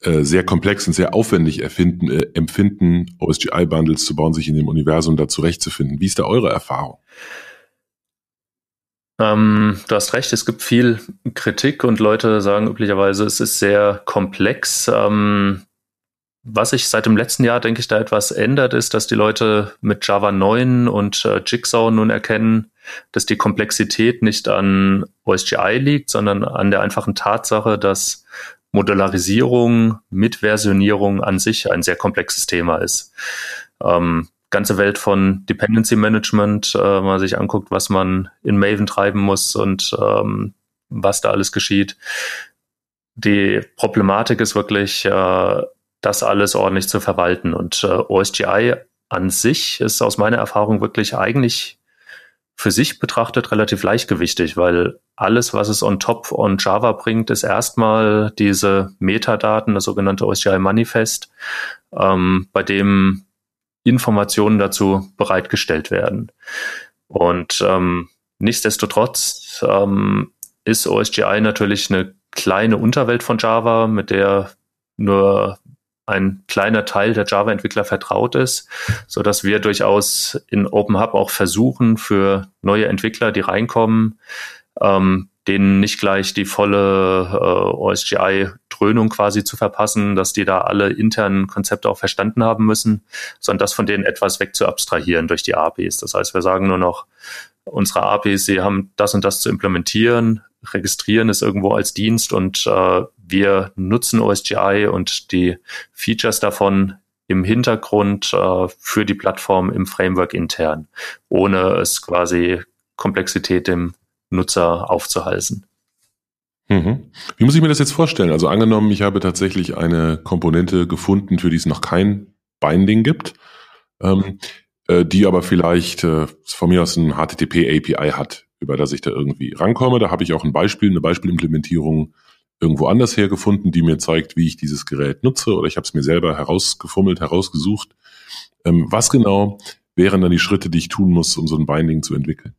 äh, sehr komplex und sehr aufwendig erfinden, äh, empfinden, OSGI-Bundles zu bauen, sich in dem Universum da zurechtzufinden. Wie ist da eure Erfahrung? Ähm, du hast recht, es gibt viel Kritik und Leute sagen üblicherweise, es ist sehr komplex. Ähm, was sich seit dem letzten Jahr, denke ich, da etwas ändert, ist, dass die Leute mit Java 9 und äh, Jigsaw nun erkennen, dass die Komplexität nicht an OSGI liegt, sondern an der einfachen Tatsache, dass Modularisierung mit Versionierung an sich ein sehr komplexes Thema ist. Ähm, ganze Welt von Dependency Management, äh, wenn man sich anguckt, was man in Maven treiben muss und ähm, was da alles geschieht. Die Problematik ist wirklich, äh, das alles ordentlich zu verwalten. Und äh, OSGI an sich ist aus meiner Erfahrung wirklich eigentlich für sich betrachtet relativ leichtgewichtig, weil alles, was es on top on Java bringt, ist erstmal diese Metadaten, das sogenannte OSGI Manifest, ähm, bei dem Informationen dazu bereitgestellt werden. Und ähm, nichtsdestotrotz ähm, ist OSGI natürlich eine kleine Unterwelt von Java, mit der nur ein kleiner Teil der Java-Entwickler vertraut ist, so dass wir durchaus in Open Hub auch versuchen, für neue Entwickler, die reinkommen, ähm, denen nicht gleich die volle äh, OSGI-Dröhnung quasi zu verpassen, dass die da alle internen Konzepte auch verstanden haben müssen, sondern das von denen etwas weg zu abstrahieren durch die APIs. Das heißt, wir sagen nur noch, unsere APIs, sie haben das und das zu implementieren, registrieren es irgendwo als Dienst und äh, wir nutzen OSGI und die Features davon im Hintergrund äh, für die Plattform im Framework intern, ohne es quasi Komplexität dem Nutzer aufzuhalsen. Mhm. Wie muss ich mir das jetzt vorstellen? Also angenommen, ich habe tatsächlich eine Komponente gefunden, für die es noch kein Binding gibt, ähm, äh, die aber vielleicht äh, von mir aus ein HTTP-API hat, über das ich da irgendwie rankomme. Da habe ich auch ein Beispiel, eine Beispielimplementierung irgendwo anders hergefunden, die mir zeigt, wie ich dieses Gerät nutze oder ich habe es mir selber herausgefummelt, herausgesucht. Ähm, was genau wären dann die Schritte, die ich tun muss, um so ein Binding zu entwickeln?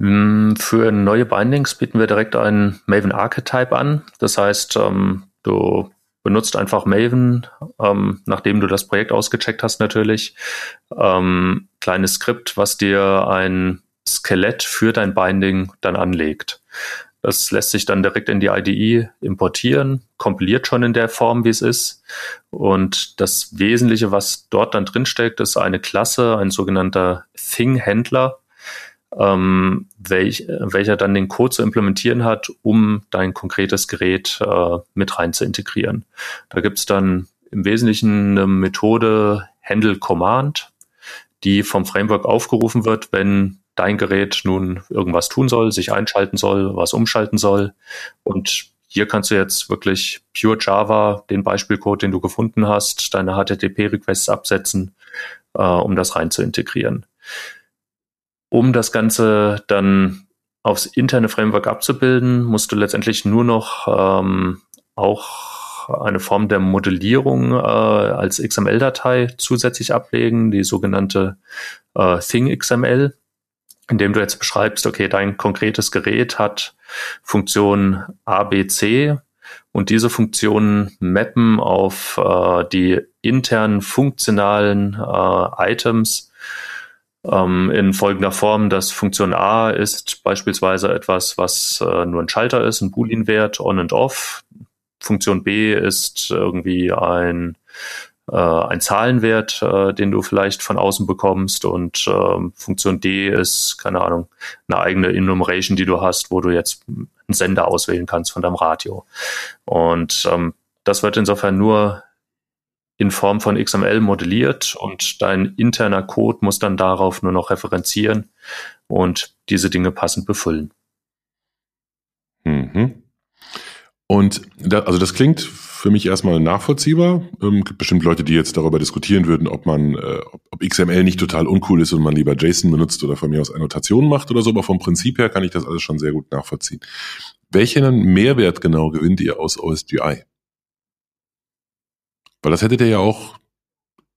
Hm, für neue Bindings bieten wir direkt einen Maven Archetype an. Das heißt, ähm, du benutzt einfach Maven, ähm, nachdem du das Projekt ausgecheckt hast natürlich, ähm, kleines Skript, was dir ein Skelett für dein Binding dann anlegt. Das lässt sich dann direkt in die IDE importieren, kompiliert schon in der Form, wie es ist. Und das Wesentliche, was dort dann drinsteckt, ist eine Klasse, ein sogenannter Thing-Händler, ähm, welch, welcher dann den Code zu implementieren hat, um dein konkretes Gerät äh, mit rein zu integrieren. Da gibt's dann im Wesentlichen eine Methode Handle Command, die vom Framework aufgerufen wird, wenn dein Gerät nun irgendwas tun soll, sich einschalten soll, was umschalten soll. Und hier kannst du jetzt wirklich pure Java, den Beispielcode, den du gefunden hast, deine HTTP-Requests absetzen, äh, um das rein zu integrieren. Um das Ganze dann aufs interne Framework abzubilden, musst du letztendlich nur noch ähm, auch eine Form der Modellierung äh, als XML-Datei zusätzlich ablegen, die sogenannte äh, ThingXML indem du jetzt beschreibst, okay, dein konkretes Gerät hat Funktion A, B, C und diese Funktionen mappen auf äh, die internen funktionalen äh, Items ähm, in folgender Form, dass Funktion A ist beispielsweise etwas, was äh, nur ein Schalter ist, ein Boolean-Wert, on und off. Funktion B ist irgendwie ein äh, ein Zahlenwert, äh, den du vielleicht von außen bekommst und äh, Funktion D ist, keine Ahnung, eine eigene Enumeration, die du hast, wo du jetzt einen Sender auswählen kannst von deinem Radio. Und ähm, das wird insofern nur in Form von XML modelliert und dein interner Code muss dann darauf nur noch referenzieren und diese Dinge passend befüllen. Mhm. Und da, also das klingt für mich erstmal nachvollziehbar. Ähm, gibt bestimmt Leute, die jetzt darüber diskutieren würden, ob man, äh, ob XML nicht total uncool ist und man lieber JSON benutzt oder von mir aus Annotationen macht oder so, aber vom Prinzip her kann ich das alles schon sehr gut nachvollziehen. Welchen Mehrwert genau gewinnt ihr aus OSGI? Weil das hättet ihr ja auch,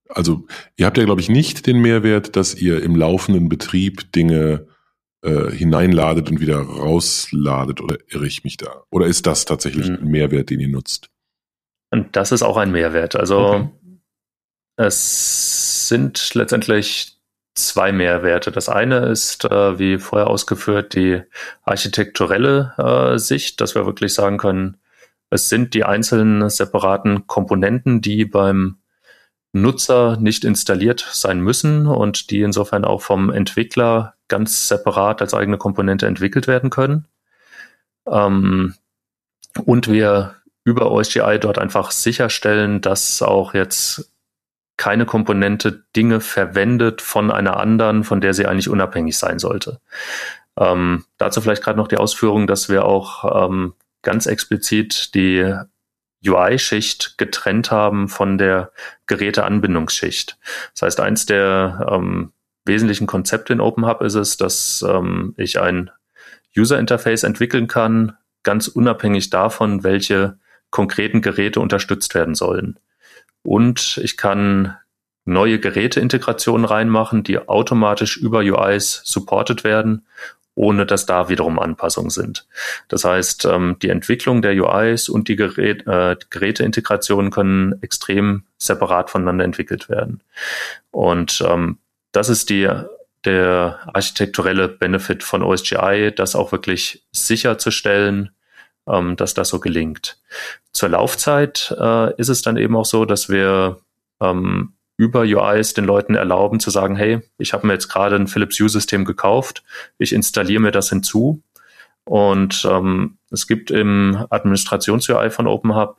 also ihr habt ja, glaube ich, nicht den Mehrwert, dass ihr im laufenden Betrieb Dinge äh, hineinladet und wieder rausladet oder irre ich mich da? Oder ist das tatsächlich mhm. ein Mehrwert, den ihr nutzt? Und das ist auch ein Mehrwert. Also okay. es sind letztendlich zwei Mehrwerte. Das eine ist, äh, wie vorher ausgeführt, die architekturelle äh, Sicht, dass wir wirklich sagen können, es sind die einzelnen separaten Komponenten, die beim Nutzer nicht installiert sein müssen und die insofern auch vom Entwickler ganz separat als eigene Komponente entwickelt werden können. Ähm, und wir über OSGI dort einfach sicherstellen, dass auch jetzt keine Komponente Dinge verwendet von einer anderen, von der sie eigentlich unabhängig sein sollte. Ähm, dazu vielleicht gerade noch die Ausführung, dass wir auch ähm, ganz explizit die UI-Schicht getrennt haben von der Geräteanbindungsschicht. Das heißt, eins der ähm, wesentlichen Konzepte in OpenHub ist es, dass ähm, ich ein User-Interface entwickeln kann, ganz unabhängig davon, welche konkreten Geräte unterstützt werden sollen. Und ich kann neue Geräteintegrationen reinmachen, die automatisch über UIs supported werden, ohne dass da wiederum Anpassungen sind. Das heißt, ähm, die Entwicklung der UIs und die äh, Geräteintegrationen können extrem separat voneinander entwickelt werden. Und ähm, das ist die der architekturelle Benefit von OSGI, das auch wirklich sicherzustellen, ähm, dass das so gelingt. Zur Laufzeit äh, ist es dann eben auch so, dass wir ähm, über UIs den Leuten erlauben zu sagen, hey, ich habe mir jetzt gerade ein Philips Hue-System gekauft, ich installiere mir das hinzu. Und ähm, es gibt im Administrations-UI von OpenHub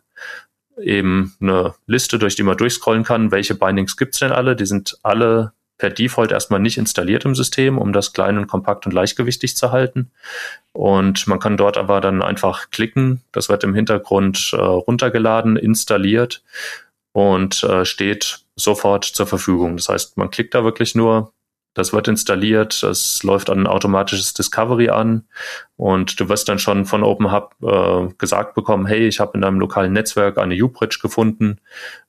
eben eine Liste, durch die man durchscrollen kann, welche Bindings gibt's denn alle. Die sind alle per Default erstmal nicht installiert im System, um das klein und kompakt und leichtgewichtig zu halten. Und man kann dort aber dann einfach klicken. Das wird im Hintergrund äh, runtergeladen, installiert und äh, steht sofort zur Verfügung. Das heißt, man klickt da wirklich nur, das wird installiert, es läuft ein automatisches Discovery an und du wirst dann schon von OpenHub äh, gesagt bekommen, hey, ich habe in deinem lokalen Netzwerk eine U-Bridge gefunden,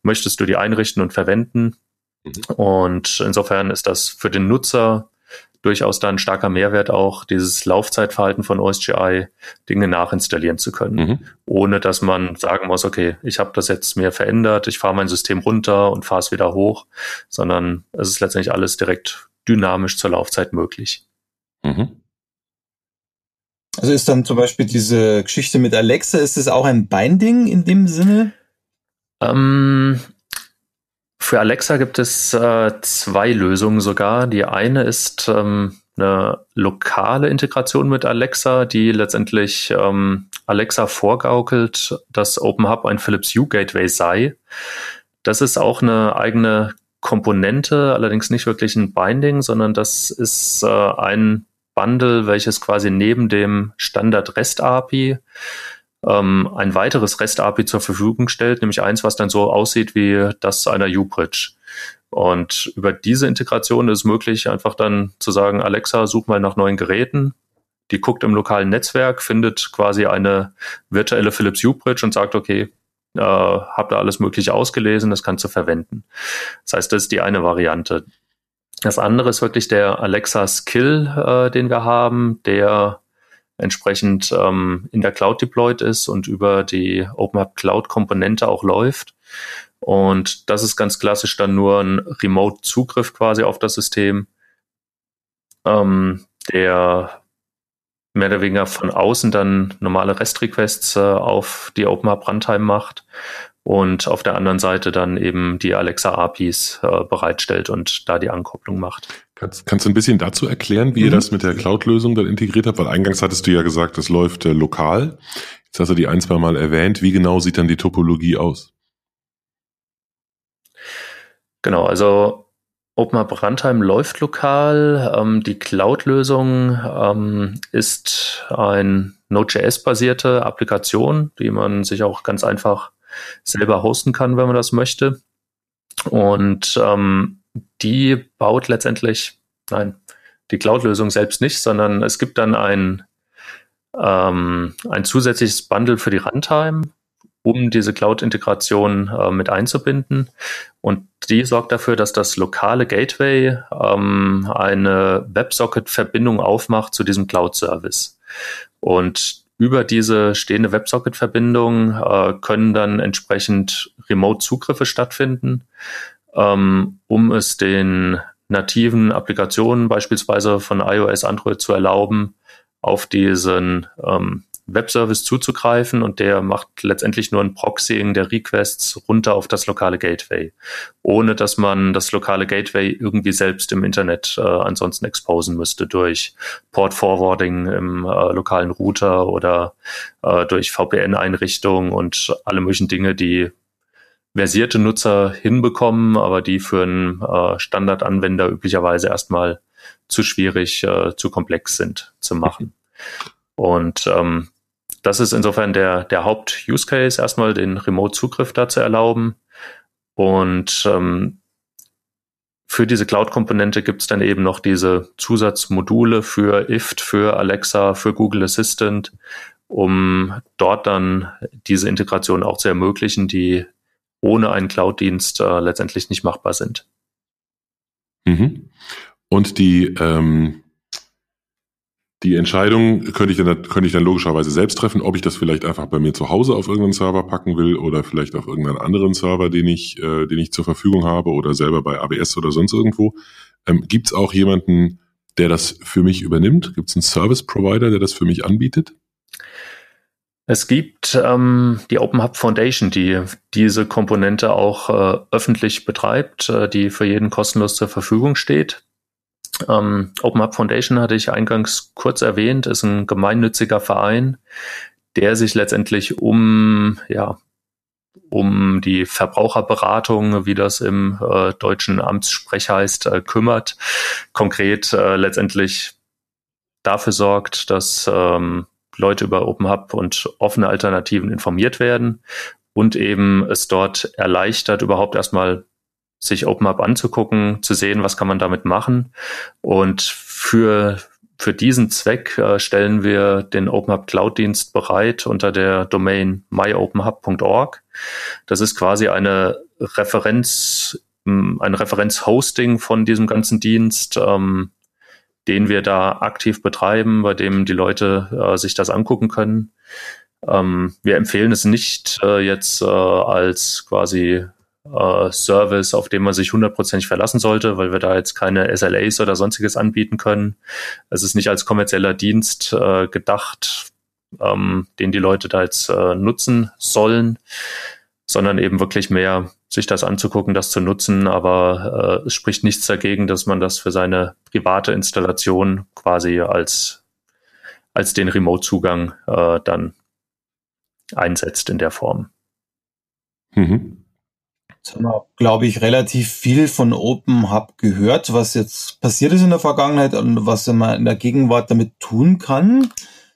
möchtest du die einrichten und verwenden? Mhm. Und insofern ist das für den Nutzer durchaus dann starker Mehrwert auch, dieses Laufzeitverhalten von OSGI Dinge nachinstallieren zu können, mhm. ohne dass man sagen muss, okay, ich habe das jetzt mehr verändert, ich fahre mein System runter und fahre es wieder hoch, sondern es ist letztendlich alles direkt dynamisch zur Laufzeit möglich. Mhm. Also ist dann zum Beispiel diese Geschichte mit Alexa, ist es auch ein Binding in dem Sinne? Ähm, für Alexa gibt es äh, zwei Lösungen sogar. Die eine ist ähm, eine lokale Integration mit Alexa, die letztendlich ähm, Alexa vorgaukelt, dass OpenHub ein Philips Hue Gateway sei. Das ist auch eine eigene Komponente, allerdings nicht wirklich ein Binding, sondern das ist äh, ein Bundle, welches quasi neben dem Standard REST API ähm, ein weiteres REST API zur Verfügung stellt, nämlich eins, was dann so aussieht wie das einer U-Bridge. Und über diese Integration ist es möglich, einfach dann zu sagen, Alexa, such mal nach neuen Geräten. Die guckt im lokalen Netzwerk, findet quasi eine virtuelle Philips U-Bridge und sagt, okay, äh, hab da alles Mögliche ausgelesen, das kannst du verwenden. Das heißt, das ist die eine Variante. Das andere ist wirklich der Alexa Skill, äh, den wir haben, der entsprechend ähm, in der Cloud deployed ist und über die OpenHub Cloud Komponente auch läuft. Und das ist ganz klassisch dann nur ein Remote-Zugriff quasi auf das System, ähm, der mehr oder weniger von außen dann normale REST-Requests äh, auf die OpenHub Runtime macht und auf der anderen Seite dann eben die Alexa APIs äh, bereitstellt und da die Ankopplung macht. Kannst, kannst du ein bisschen dazu erklären, wie mhm. ihr das mit der Cloud-Lösung dann integriert habt? Weil eingangs hattest du ja gesagt, das läuft äh, lokal. Jetzt hast du die ein, zwei Mal erwähnt. Wie genau sieht dann die Topologie aus? Genau, also OpenUp Runtime läuft lokal. Ähm, die Cloud-Lösung ähm, ist ein Node.js-basierte Applikation, die man sich auch ganz einfach selber hosten kann, wenn man das möchte. Und ähm, die baut letztendlich, nein, die Cloud-Lösung selbst nicht, sondern es gibt dann ein, ähm, ein zusätzliches Bundle für die Runtime, um diese Cloud-Integration äh, mit einzubinden. Und die sorgt dafür, dass das lokale Gateway ähm, eine WebSocket-Verbindung aufmacht zu diesem Cloud-Service. Und über diese stehende WebSocket-Verbindung äh, können dann entsprechend Remote-Zugriffe stattfinden, ähm, um es den nativen Applikationen beispielsweise von iOS, Android zu erlauben, auf diesen ähm, Webservice zuzugreifen und der macht letztendlich nur ein Proxying der Requests runter auf das lokale Gateway, ohne dass man das lokale Gateway irgendwie selbst im Internet äh, ansonsten exposen müsste durch Port Forwarding im äh, lokalen Router oder äh, durch VPN-Einrichtungen und alle möglichen Dinge, die versierte Nutzer hinbekommen, aber die für einen äh, Standardanwender üblicherweise erstmal zu schwierig, äh, zu komplex sind zu machen. Und ähm, das ist insofern der, der Haupt-Use-Case, erstmal den Remote-Zugriff da zu erlauben. Und ähm, für diese Cloud-Komponente gibt es dann eben noch diese Zusatzmodule für IFT, für Alexa, für Google Assistant, um dort dann diese Integration auch zu ermöglichen, die ohne einen Cloud-Dienst äh, letztendlich nicht machbar sind. Mhm. Und die, ähm, die Entscheidung könnte ich, dann, könnte ich dann logischerweise selbst treffen, ob ich das vielleicht einfach bei mir zu Hause auf irgendeinen Server packen will oder vielleicht auf irgendeinen anderen Server, den ich, äh, den ich zur Verfügung habe oder selber bei ABS oder sonst irgendwo. Ähm, Gibt es auch jemanden, der das für mich übernimmt? Gibt es einen Service Provider, der das für mich anbietet? Es gibt ähm, die Open Hub Foundation, die diese Komponente auch äh, öffentlich betreibt, äh, die für jeden kostenlos zur Verfügung steht. Ähm, Open Up Foundation hatte ich eingangs kurz erwähnt, ist ein gemeinnütziger Verein, der sich letztendlich um, ja, um die Verbraucherberatung, wie das im äh, deutschen Amtssprech heißt, äh, kümmert. Konkret äh, letztendlich dafür sorgt, dass ähm, Leute über Open Hub und offene Alternativen informiert werden und eben es dort erleichtert, überhaupt erstmal sich OpenUp anzugucken, zu sehen, was kann man damit machen. Und für, für diesen Zweck äh, stellen wir den OpenUp Cloud-Dienst bereit unter der Domain myopenhub.org. Das ist quasi eine Referenz, ein Referenz-Hosting von diesem ganzen Dienst, ähm, den wir da aktiv betreiben, bei dem die Leute äh, sich das angucken können. Ähm, wir empfehlen es nicht äh, jetzt äh, als quasi äh, Service, auf den man sich hundertprozentig verlassen sollte, weil wir da jetzt keine SLAs oder sonstiges anbieten können. Es ist nicht als kommerzieller Dienst äh, gedacht, ähm, den die Leute da jetzt äh, nutzen sollen, sondern eben wirklich mehr sich das anzugucken, das zu nutzen, aber äh, es spricht nichts dagegen, dass man das für seine private Installation quasi als, als den Remote-Zugang äh, dann einsetzt in der Form. Mhm. Jetzt haben wir, glaube ich, relativ viel von Open Hub gehört, was jetzt passiert ist in der Vergangenheit und was man in der Gegenwart damit tun kann.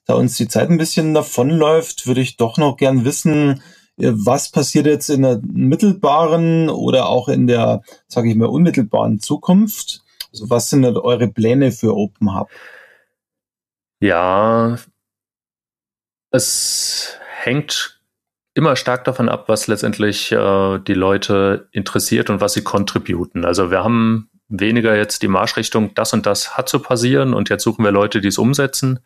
Da uns die Zeit ein bisschen davonläuft, würde ich doch noch gern wissen, äh, was passiert jetzt in der mittelbaren oder auch in der, sage ich mal, unmittelbaren Zukunft? Also was sind eure Pläne für Open Hub? Ja, es hängt immer stark davon ab, was letztendlich äh, die Leute interessiert und was sie contributen. Also wir haben weniger jetzt die Marschrichtung, das und das hat zu passieren und jetzt suchen wir Leute, die es umsetzen,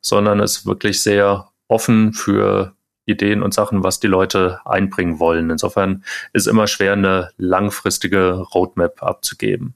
sondern es ist wirklich sehr offen für Ideen und Sachen, was die Leute einbringen wollen. Insofern ist immer schwer, eine langfristige Roadmap abzugeben.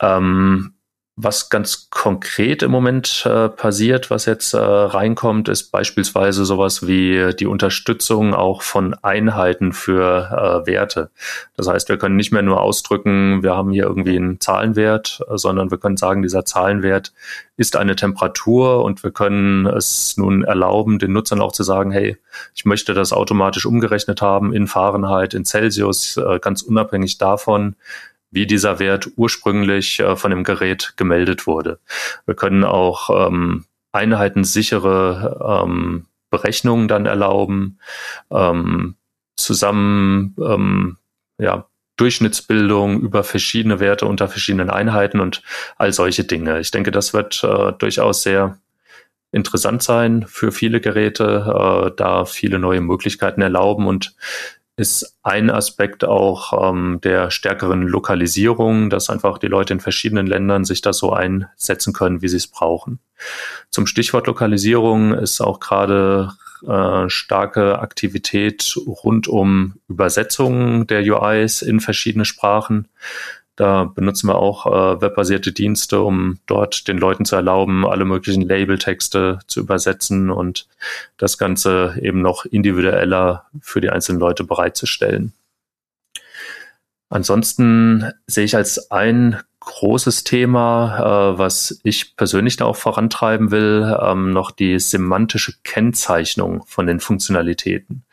Ähm, was ganz konkret im Moment äh, passiert, was jetzt äh, reinkommt, ist beispielsweise sowas wie die Unterstützung auch von Einheiten für äh, Werte. Das heißt, wir können nicht mehr nur ausdrücken, wir haben hier irgendwie einen Zahlenwert, sondern wir können sagen, dieser Zahlenwert ist eine Temperatur und wir können es nun erlauben, den Nutzern auch zu sagen, hey, ich möchte das automatisch umgerechnet haben in Fahrenheit, in Celsius, äh, ganz unabhängig davon, wie dieser Wert ursprünglich äh, von dem Gerät gemeldet wurde. Wir können auch ähm, einheitensichere ähm, Berechnungen dann erlauben, ähm, zusammen ähm, ja, Durchschnittsbildung über verschiedene Werte unter verschiedenen Einheiten und all solche Dinge. Ich denke, das wird äh, durchaus sehr interessant sein für viele Geräte, äh, da viele neue Möglichkeiten erlauben und ist ein Aspekt auch ähm, der stärkeren Lokalisierung, dass einfach die Leute in verschiedenen Ländern sich das so einsetzen können, wie sie es brauchen. Zum Stichwort Lokalisierung ist auch gerade äh, starke Aktivität rund um Übersetzungen der UIs in verschiedene Sprachen. Da benutzen wir auch äh, webbasierte Dienste, um dort den Leuten zu erlauben, alle möglichen Labeltexte zu übersetzen und das Ganze eben noch individueller für die einzelnen Leute bereitzustellen. Ansonsten sehe ich als ein großes Thema, äh, was ich persönlich da auch vorantreiben will, ähm, noch die semantische Kennzeichnung von den Funktionalitäten.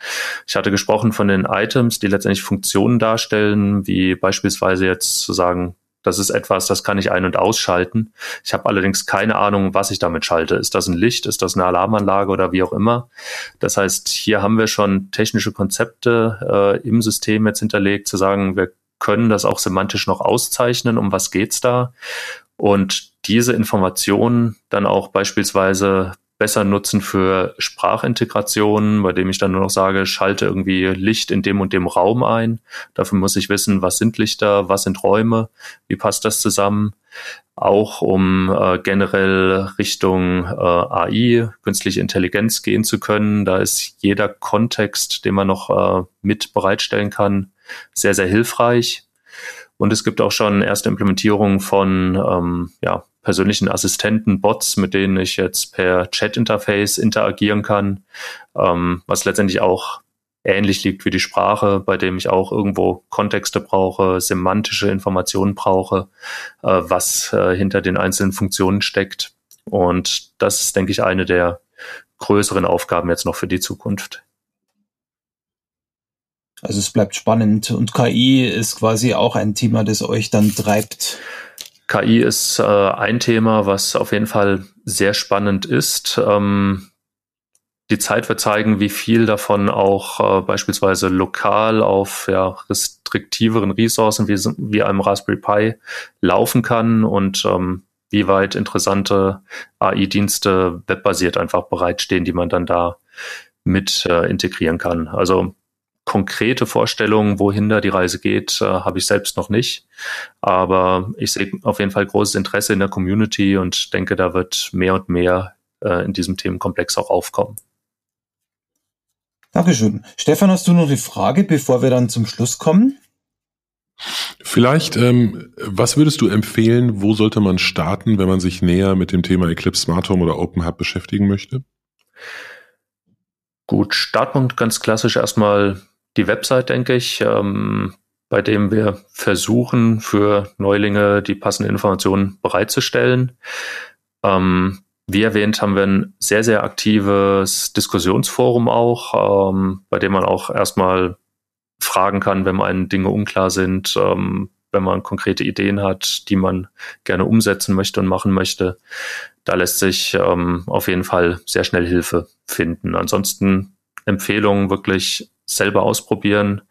Ich hatte gesprochen von den Items, die letztendlich Funktionen darstellen, wie beispielsweise jetzt zu sagen, das ist etwas, das kann ich ein- und ausschalten. Ich habe allerdings keine Ahnung, was ich damit schalte. Ist das ein Licht? Ist das eine Alarmanlage oder wie auch immer? Das heißt, hier haben wir schon technische Konzepte äh, im System jetzt hinterlegt, zu sagen, wir können das auch semantisch noch auszeichnen, um was geht's da. Und diese Informationen dann auch beispielsweise besser nutzen für Sprachintegrationen, bei dem ich dann nur noch sage, schalte irgendwie Licht in dem und dem Raum ein. Dafür muss ich wissen, was sind Lichter, was sind Räume, wie passt das zusammen. Auch um äh, generell Richtung äh, AI, künstliche Intelligenz gehen zu können. Da ist jeder Kontext, den man noch äh, mit bereitstellen kann, sehr, sehr hilfreich. Und es gibt auch schon erste Implementierungen von ähm, ja, persönlichen Assistenten, Bots, mit denen ich jetzt per Chat-Interface interagieren kann, ähm, was letztendlich auch ähnlich liegt wie die Sprache, bei dem ich auch irgendwo Kontexte brauche, semantische Informationen brauche, äh, was äh, hinter den einzelnen Funktionen steckt. Und das ist, denke ich, eine der größeren Aufgaben jetzt noch für die Zukunft. Also es bleibt spannend und KI ist quasi auch ein Thema, das euch dann treibt. KI ist äh, ein Thema, was auf jeden Fall sehr spannend ist. Ähm, die Zeit wird zeigen, wie viel davon auch äh, beispielsweise lokal auf ja, restriktiveren Ressourcen wie, wie einem Raspberry Pi laufen kann und ähm, wie weit interessante AI-Dienste webbasiert einfach bereitstehen, die man dann da mit äh, integrieren kann. Also konkrete Vorstellung, wohin da die Reise geht, äh, habe ich selbst noch nicht. Aber ich sehe auf jeden Fall großes Interesse in der Community und denke, da wird mehr und mehr äh, in diesem Themenkomplex auch aufkommen. Dankeschön. Stefan, hast du noch eine Frage, bevor wir dann zum Schluss kommen? Vielleicht, ähm, was würdest du empfehlen, wo sollte man starten, wenn man sich näher mit dem Thema Eclipse Smart Home oder Open Hub beschäftigen möchte? Gut, Startpunkt ganz klassisch erstmal die Website, denke ich, ähm, bei dem wir versuchen, für Neulinge die passenden Informationen bereitzustellen. Ähm, wie erwähnt, haben wir ein sehr, sehr aktives Diskussionsforum auch, ähm, bei dem man auch erstmal fragen kann, wenn einem Dinge unklar sind, ähm, wenn man konkrete Ideen hat, die man gerne umsetzen möchte und machen möchte. Da lässt sich ähm, auf jeden Fall sehr schnell Hilfe finden. Ansonsten Empfehlungen wirklich selber ausprobieren.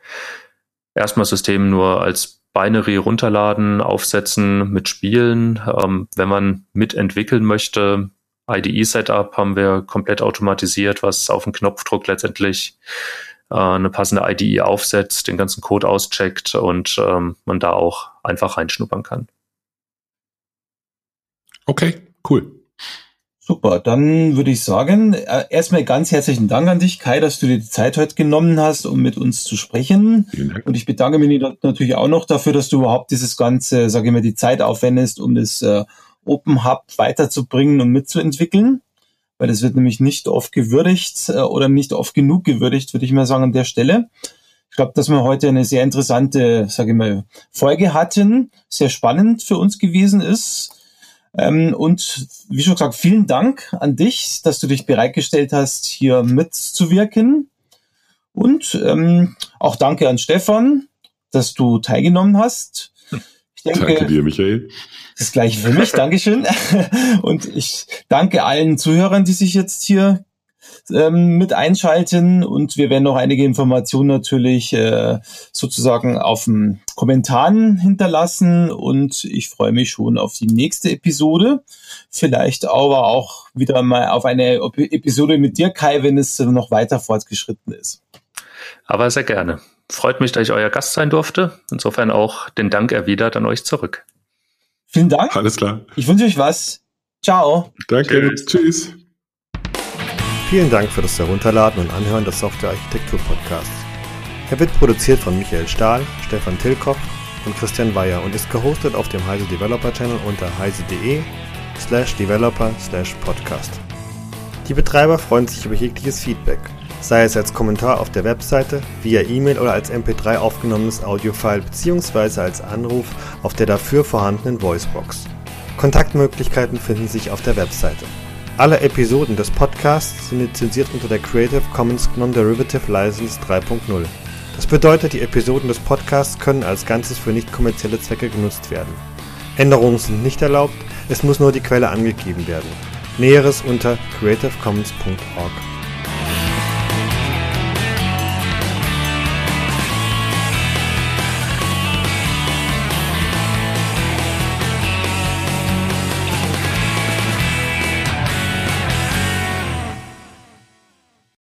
Erstmal System nur als Binary runterladen, aufsetzen, mit Spielen. Ähm, wenn man mitentwickeln möchte, IDE-Setup haben wir komplett automatisiert, was auf den Knopfdruck letztendlich äh, eine passende IDE aufsetzt, den ganzen Code auscheckt und ähm, man da auch einfach reinschnuppern kann. Okay, cool. Super, dann würde ich sagen, äh, erstmal ganz herzlichen Dank an dich, Kai, dass du dir die Zeit heute genommen hast, um mit uns zu sprechen. Und ich bedanke mich natürlich auch noch dafür, dass du überhaupt dieses ganze, sage ich mal, die Zeit aufwendest, um das äh, Open Hub weiterzubringen und mitzuentwickeln. Weil das wird nämlich nicht oft gewürdigt äh, oder nicht oft genug gewürdigt, würde ich mal sagen, an der Stelle. Ich glaube, dass wir heute eine sehr interessante, sage ich mal, Folge hatten, sehr spannend für uns gewesen ist ähm, und wie schon gesagt, vielen Dank an dich, dass du dich bereitgestellt hast, hier mitzuwirken. Und ähm, auch danke an Stefan, dass du teilgenommen hast. Ich denke, danke dir, Michael. Das gleiche für mich, Dankeschön. Und ich danke allen Zuhörern, die sich jetzt hier ähm, mit einschalten und wir werden noch einige Informationen natürlich äh, sozusagen auf den Kommentaren hinterlassen und ich freue mich schon auf die nächste Episode. Vielleicht aber auch wieder mal auf eine Episode mit dir, Kai, wenn es noch weiter fortgeschritten ist. Aber sehr gerne. Freut mich, dass ich euer Gast sein durfte. Insofern auch den Dank erwidert an euch zurück. Vielen Dank. Alles klar. Ich wünsche euch was. Ciao. Danke. Tschüss. Tschüss. Vielen Dank für das Herunterladen und Anhören des Software Architektur Podcasts. Er wird produziert von Michael Stahl, Stefan Tilkoff und Christian Weyer und ist gehostet auf dem Heise Developer Channel unter heise.de slash developer slash podcast. Die Betreiber freuen sich über jegliches Feedback, sei es als Kommentar auf der Webseite, via E-Mail oder als MP3 aufgenommenes Audiofile bzw. als Anruf auf der dafür vorhandenen Voicebox. Kontaktmöglichkeiten finden sich auf der Webseite. Alle Episoden des Podcasts sind lizenziert unter der Creative Commons Non-Derivative License 3.0. Das bedeutet, die Episoden des Podcasts können als Ganzes für nicht kommerzielle Zwecke genutzt werden. Änderungen sind nicht erlaubt, es muss nur die Quelle angegeben werden. Näheres unter creativecommons.org.